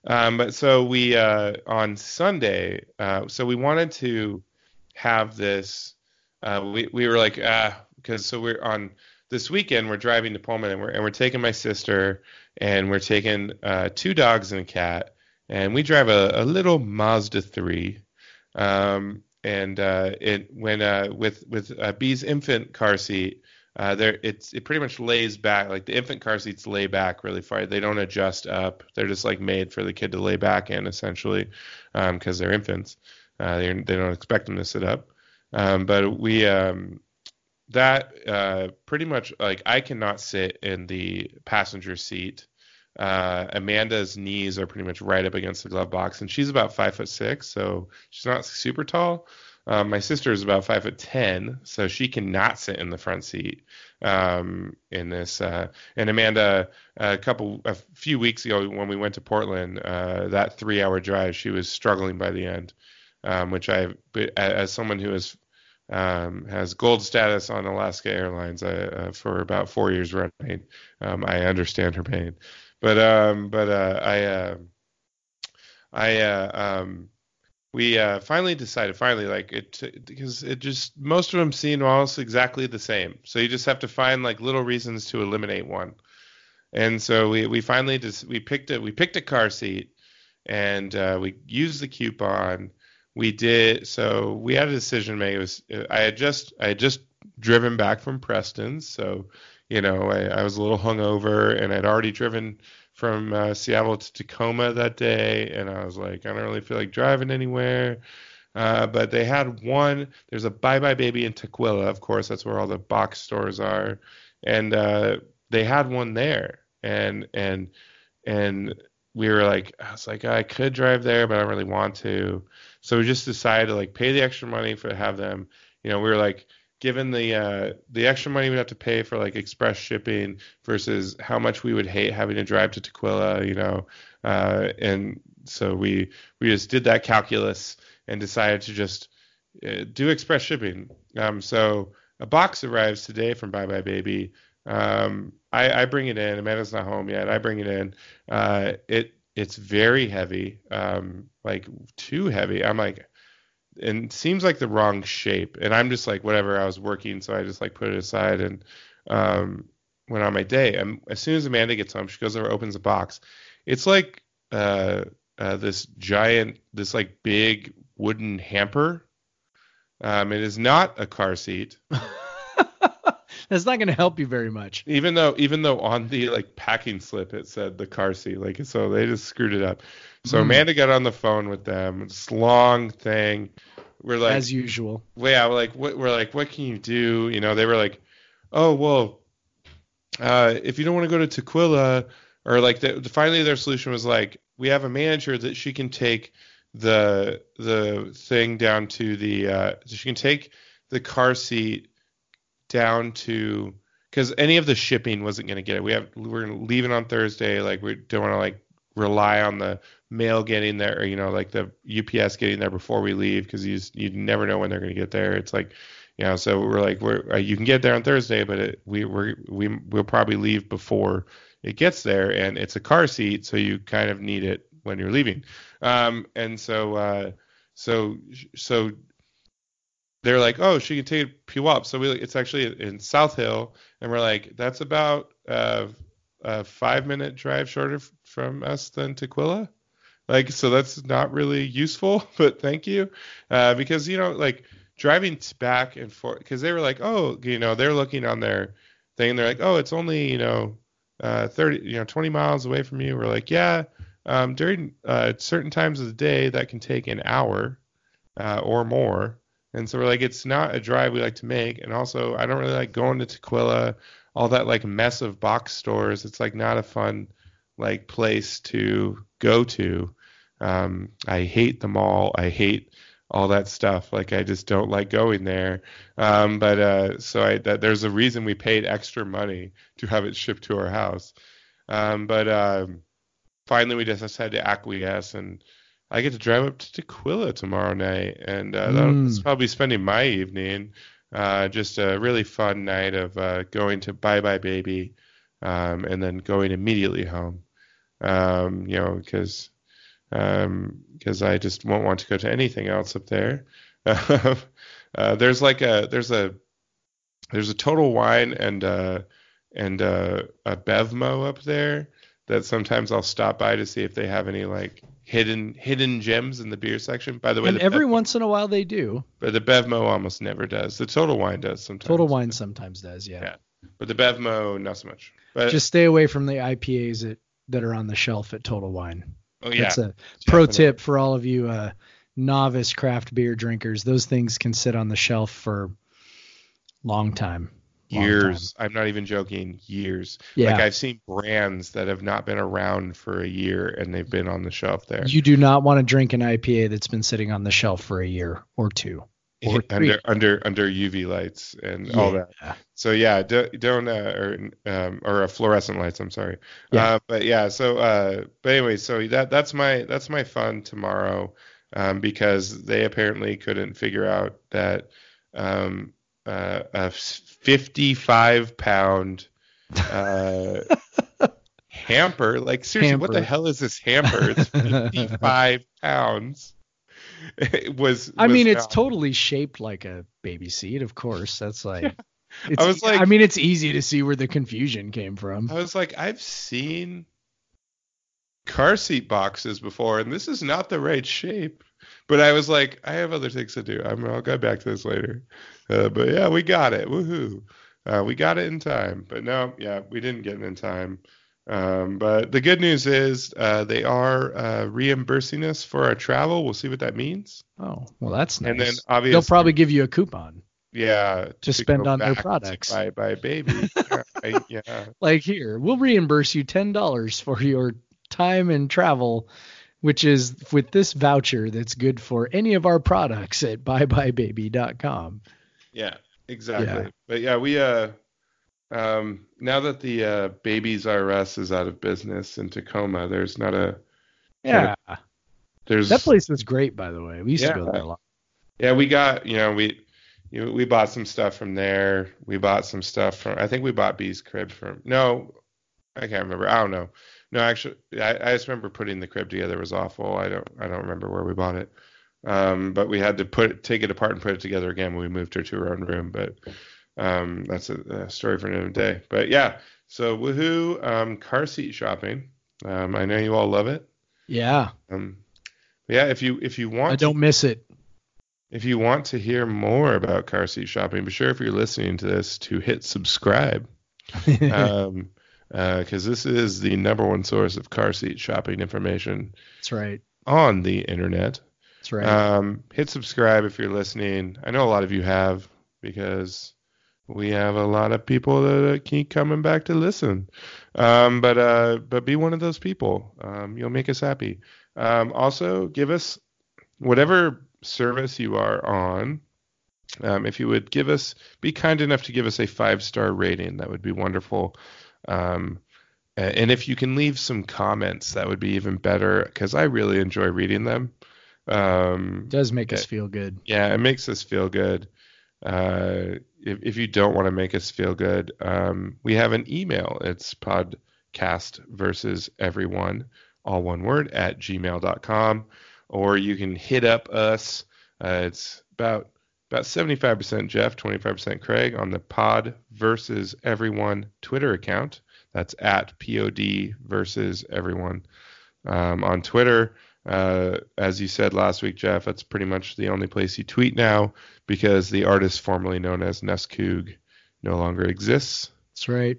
Um, but so we uh, on Sunday, uh, so we wanted to have this. Uh, we we were like ah because so we're on this weekend we're driving to Pullman and we're and we're taking my sister and we're taking uh, two dogs and a cat and we drive a, a little Mazda three. Um, and uh, it when uh, with with uh, B's infant car seat, uh, there it's it pretty much lays back like the infant car seats lay back really far. They don't adjust up. They're just like made for the kid to lay back in essentially, because they're infants. Uh, they don't expect them to sit up. Um, but we um, that uh, pretty much like I cannot sit in the passenger seat. Uh, Amanda's knees are pretty much right up against the glove box, and she's about five foot six, so she's not super tall. Um, my sister is about five foot ten, so she cannot sit in the front seat um, in this. Uh, and Amanda, a couple, a few weeks ago when we went to Portland, uh, that three-hour drive, she was struggling by the end, um, which I, as someone who um, has gold status on Alaska Airlines uh, uh, for about four years running. Um, I understand her pain, but um, but uh, I uh, I um, we uh, finally decided finally like it because it just most of them seem almost exactly the same. So you just have to find like little reasons to eliminate one. And so we we finally just we picked it we picked a car seat and uh, we used the coupon we did so we had a decision to make it was i had just i had just driven back from preston so you know i, I was a little hungover and i'd already driven from uh, seattle to tacoma that day and i was like i don't really feel like driving anywhere. Uh, but they had one there's a bye bye baby in Tukwila of course that's where all the box stores are and uh, they had one there and and and we were like i was like i could drive there but i don't really want to so we just decided to like pay the extra money for have them. You know, we were like given the uh, the extra money we'd have to pay for like express shipping versus how much we would hate having to drive to Tukwila. You know, uh, and so we we just did that calculus and decided to just uh, do express shipping. Um, so a box arrives today from Bye Bye Baby. Um, I, I bring it in. Amanda's not home yet. I bring it in. Uh, it it's very heavy, um, like too heavy. I'm like, and seems like the wrong shape. And I'm just like, whatever. I was working, so I just like put it aside and um, went on my day. And as soon as Amanda gets home, she goes over, opens the box. It's like uh, uh, this giant, this like big wooden hamper. Um, it is not a car seat. <laughs> That's not going to help you very much. Even though, even though on the like packing slip it said the car seat, like so they just screwed it up. So Mm. Amanda got on the phone with them. This long thing. We're like, as usual. well, yeah, we're like, what, we're like, what can you do? You know, they were like, oh, well, uh, if you don't want to go to Tukwila, or like, the, finally their solution was like, we have a manager that she can take the the thing down to the, uh, she can take the car seat down to, because any of the shipping wasn't going to get it. We have, we're leaving on Thursday. Like, we don't want to like rely on the mail getting there, or you know, like the UPS getting there before we leave, because you you never know when they're going to get there. It's like, you know, so we're like, we're uh, you can get there on Thursday, but it, we we we we'll probably leave before it gets there, and it's a car seat, so you kind of need it when you're leaving. Um, and so uh, so so they're like, oh, she can take Puyallup. So we it's actually in South Hill, and we're like, that's about uh, a five minute drive shorter from us than Tukwila. Like, so that's not really useful, <laughs> but thank you. Uh, because, you know, like driving back and forth, because they were like, oh, you know, they're looking on their thing, they're like, oh, it's only, you know, uh, 30, you know, 20 miles away from you. We're like, yeah, um, during uh, certain times of the day, that can take an hour uh, or more. And so we're like, it's not a drive we like to make. And also, I don't really like going to Tukwila, all that like mess of box stores. It's like not a fun like place to go to. Um, I hate the mall. I hate all that stuff. Like I just don't like going there. Um, but uh, so I that, there's a reason we paid extra money to have it shipped to our house. Um, but um, finally, we just had to acquiesce, and I get to drive up to Tukwila tomorrow night, and uh, Mm. that's probably spending my evening. Uh, just a really fun night of uh, going to Bye Bye Baby, um, and then going immediately home. Um, you know, because because I just won't want to go to anything else up there. <laughs> uh, there's like a there's a there's a Total Wine and uh, and uh, a Bevmo up there that sometimes I'll stop by to see if they have any like hidden hidden gems in the beer section. By the way, And the every Bev- once in a while they do. but the Bevmo almost never does. The Total Wine does sometimes. Total Wine sometimes does, yeah. Yeah. but the Bevmo not so much. But Just stay away from the IPAs that, that are on the shelf at Total Wine. oh yeah, That's a pro tip for all of you uh, novice craft beer drinkers. Those things can sit on the shelf for long time. Years. I'm not even joking. Years. Yeah. Like I've seen brands that have not been around for a year and they've been on the shelf there. You do not want to drink an IPA that's been sitting on the shelf for a year or two. Or three. under under under UV lights and all that. Yeah. So yeah, don't, don't uh, or um, or fluorescent lights. I'm sorry. Yeah. Uh, but yeah. So uh, but anyway, so that that's my that's my fun tomorrow, um, because they apparently couldn't figure out that um, uh, a 55 pound uh, <laughs> hamper. Like seriously, what the hell is this hamper? It's <laughs> 55 pounds. It was. I was mean, it's not- totally shaped like a baby seat, of course. That's like. <laughs> It's, I was like- I mean, it's easy to see where the confusion came from. I was like, I've seen car seat boxes before, and this is not the right shape. But I was like, I have other things to do. I'm, I'll get back to this later. Uh, but yeah, we got it. Woohoo. Uh, we got it in time. But no, yeah, we didn't get it in time. Um, but the good news is uh, they are uh, reimbursing us for our travel. We'll see what that means. Oh, well, that's nice. And then obviously, They'll probably give you a coupon. yeah, to spend on their products. Buy, buy baby. <laughs> yeah, yeah. Like here, we'll reimburse you ten dollars for your time and travel, which is with this voucher that's good for any of our products at buybuybaby.com. Yeah, exactly. Yeah. But yeah, we uh um now that the uh Babies R Us is out of business in Tacoma, there's not a Yeah, there's that place was great, by the way. We used Yeah. to go there a lot. yeah, we got, you know, we you know, we bought some stuff from there. We bought some stuff from. I think we bought Bee's crib from. No, I can't remember. I don't know. No, actually, I, I just remember putting the crib together was awful. I don't. I don't remember where we bought it. Um, but we had to put take it apart and put it together again when we moved her to her own room. But um, that's a, a, story for another day. But yeah, so woohoo, um, car seat shopping. Um, I know you all love it. Yeah. Um, yeah, if you if you want, I don't miss it. If you want to hear more about car seat shopping, be sure if you're listening to this to hit subscribe. <laughs> um, because uh, this is the number one source of car seat shopping information. That's right. On the internet. That's right. Um, hit subscribe if you're listening. I know a lot of you have because we have a lot of people that keep coming back to listen. Um, but uh, but be one of those people. Um, you'll make us happy. Um, also, give us whatever service you are on. Um, if you would give us, be kind enough to give us a five star rating, that would be wonderful. Um, and if you can leave some comments, that would be even better because I really enjoy reading them. Um, it does make us feel good. Yeah, it makes us feel good. Uh, if, if you don't want to make us feel good, um, we have an email. It's podcast versus everyone, all one word, at gmail.com. Or you can hit up us. Uh, it's about about 75% Jeff, 25% Craig on the pod versus everyone Twitter account. That's at POD versus everyone um, on Twitter. Uh, as you said last week, Jeff, that's pretty much the only place you tweet now because the artist formerly known as Neskug no longer exists. That's right.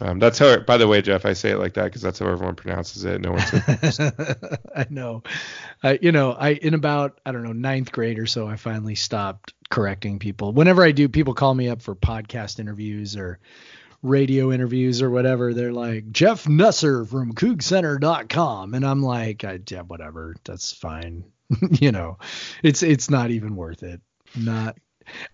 Um, that's how. By the way, Jeff, I say it like that because that's how everyone pronounces it. No one. <laughs> I know. Uh, you know, I in about I don't know ninth grade or so, I finally stopped correcting people. Whenever I do, people call me up for podcast interviews or radio interviews or whatever, they're like Jeff Nusser from CougCenter.com, and I'm like, I, yeah, whatever, that's fine. <laughs> you know, it's it's not even worth it. Not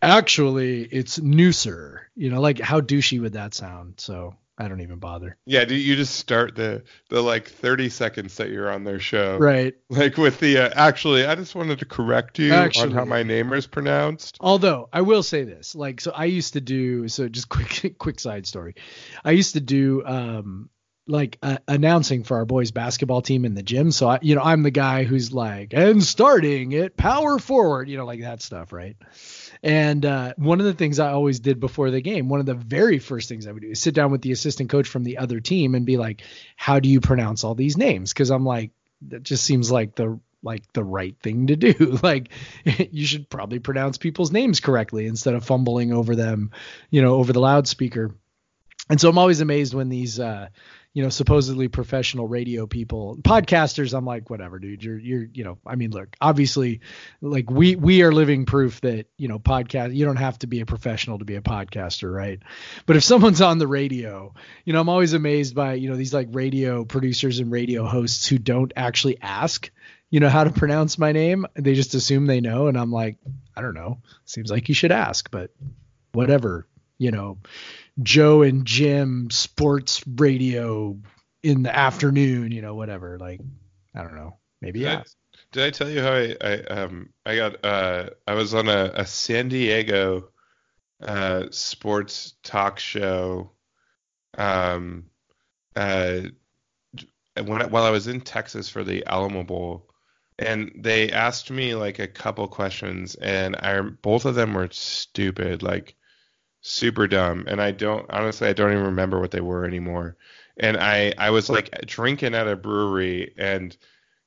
actually, it's Nusser. You know, like how douchey would that sound? So I don't even bother. Yeah, do you just start the the like 30 seconds that you're on their show? Right. Like with the uh, actually, I just wanted to correct you actually, on how my name is pronounced. Although I will say this, like so I used to do so just quick <laughs> quick side story. I used to do um like uh, announcing for our boys basketball team in the gym. So I you know, I'm the guy who's like and starting it power forward, you know, like that stuff, right? And uh, one of the things I always did before the game, one of the very first things I would do is sit down with the assistant coach from the other team and be like, "How do you pronounce all these names?" Because I'm like, that just seems like the like the right thing to do. <laughs> like <laughs> you should probably pronounce people's names correctly instead of fumbling over them, you know, over the loudspeaker. And so I'm always amazed when these uh, you know, supposedly professional radio people, podcasters, I'm like, whatever, dude. You're, you're, you know, I mean, look, obviously, like we, we are living proof that, you know, podcast, you don't have to be a professional to be a podcaster, right? But if someone's on the radio, you know, I'm always amazed by, you know, these like radio producers and radio hosts who don't actually ask, you know, how to pronounce my name. They just assume they know. And I'm like, I don't know. Seems like you should ask, but whatever, you know Joe and Jim sports radio in the afternoon, you know, whatever. Like, I don't know. Maybe did yeah. I, did I tell you how I, I um I got uh I was on a, a San Diego uh sports talk show um uh when while I was in Texas for the Alamo Bowl and they asked me like a couple questions and I both of them were stupid like super dumb. And i don't honestly i don't even remember what they were anymore. And i i was like drinking at a brewery and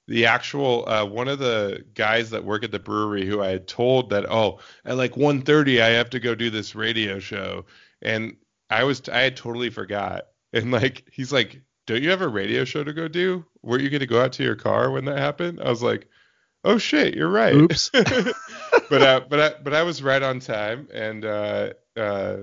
the actual uh, one of the guys that work at the brewery who i had told that oh at like 1.30 i have to go do this radio show. And i was i had totally forgot. And like he's like don't you have a radio show to go do? Weren't you going to go out to your car when that happened? I was like oh shit you're right. Oops. <laughs> But uh, but I, but I was right on time. And uh, uh,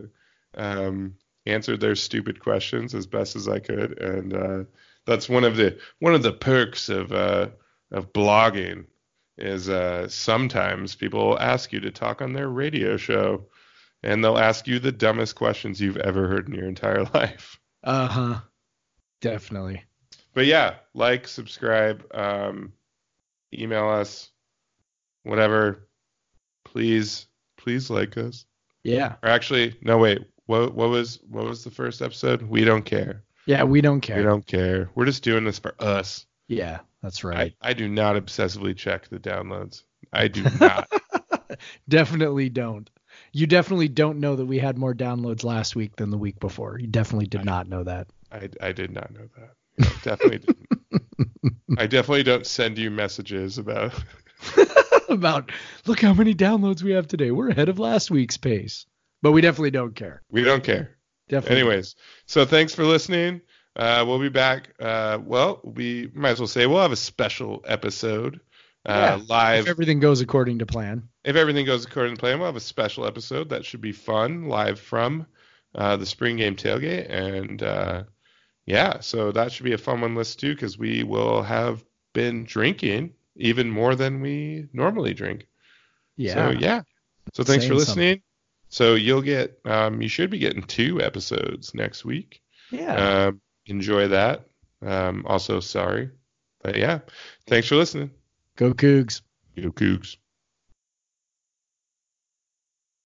um, answered their stupid questions as best as I could, and uh, that's one of the one of the perks of uh, of blogging is uh, sometimes people will ask you to talk on their radio show, and they'll ask you the dumbest questions you've ever heard in your entire <laughs> life. Uh huh. Definitely. But yeah, like, subscribe, um, email us, whatever. Please please like us. Yeah. Or actually, no, wait. What what was what was the first episode? We don't care. Yeah, we don't care. We don't care. We're just doing this for us. Yeah, that's right. I do not obsessively check the downloads. I do not. <laughs> definitely don't. You definitely don't know that we had more downloads last week than the week before. You definitely did not know that. I, I did not know that. No, definitely didn't. <laughs> I definitely don't send you messages about. <laughs> <laughs> About look how many downloads we have today. We're ahead of last week's pace. But we definitely don't care. We don't care. Definitely. Anyways, so thanks for listening. Uh, we'll be back. Uh, well, we might as well say we'll have a special episode uh, Yeah, live. If everything goes according to plan. if everything goes according to plan, we'll have a special episode that should be fun live from uh, the spring game tailgate. And uh, yeah, so that should be a fun one to listen to because we will have been drinking even more than we normally drink. Yeah. So yeah. So thanks for Saying something. listening. So you'll get, um, you should be getting two episodes next week. Yeah. Um, enjoy that. Um, also, sorry, but yeah, thanks for listening. Go Cougs. Go Cougs.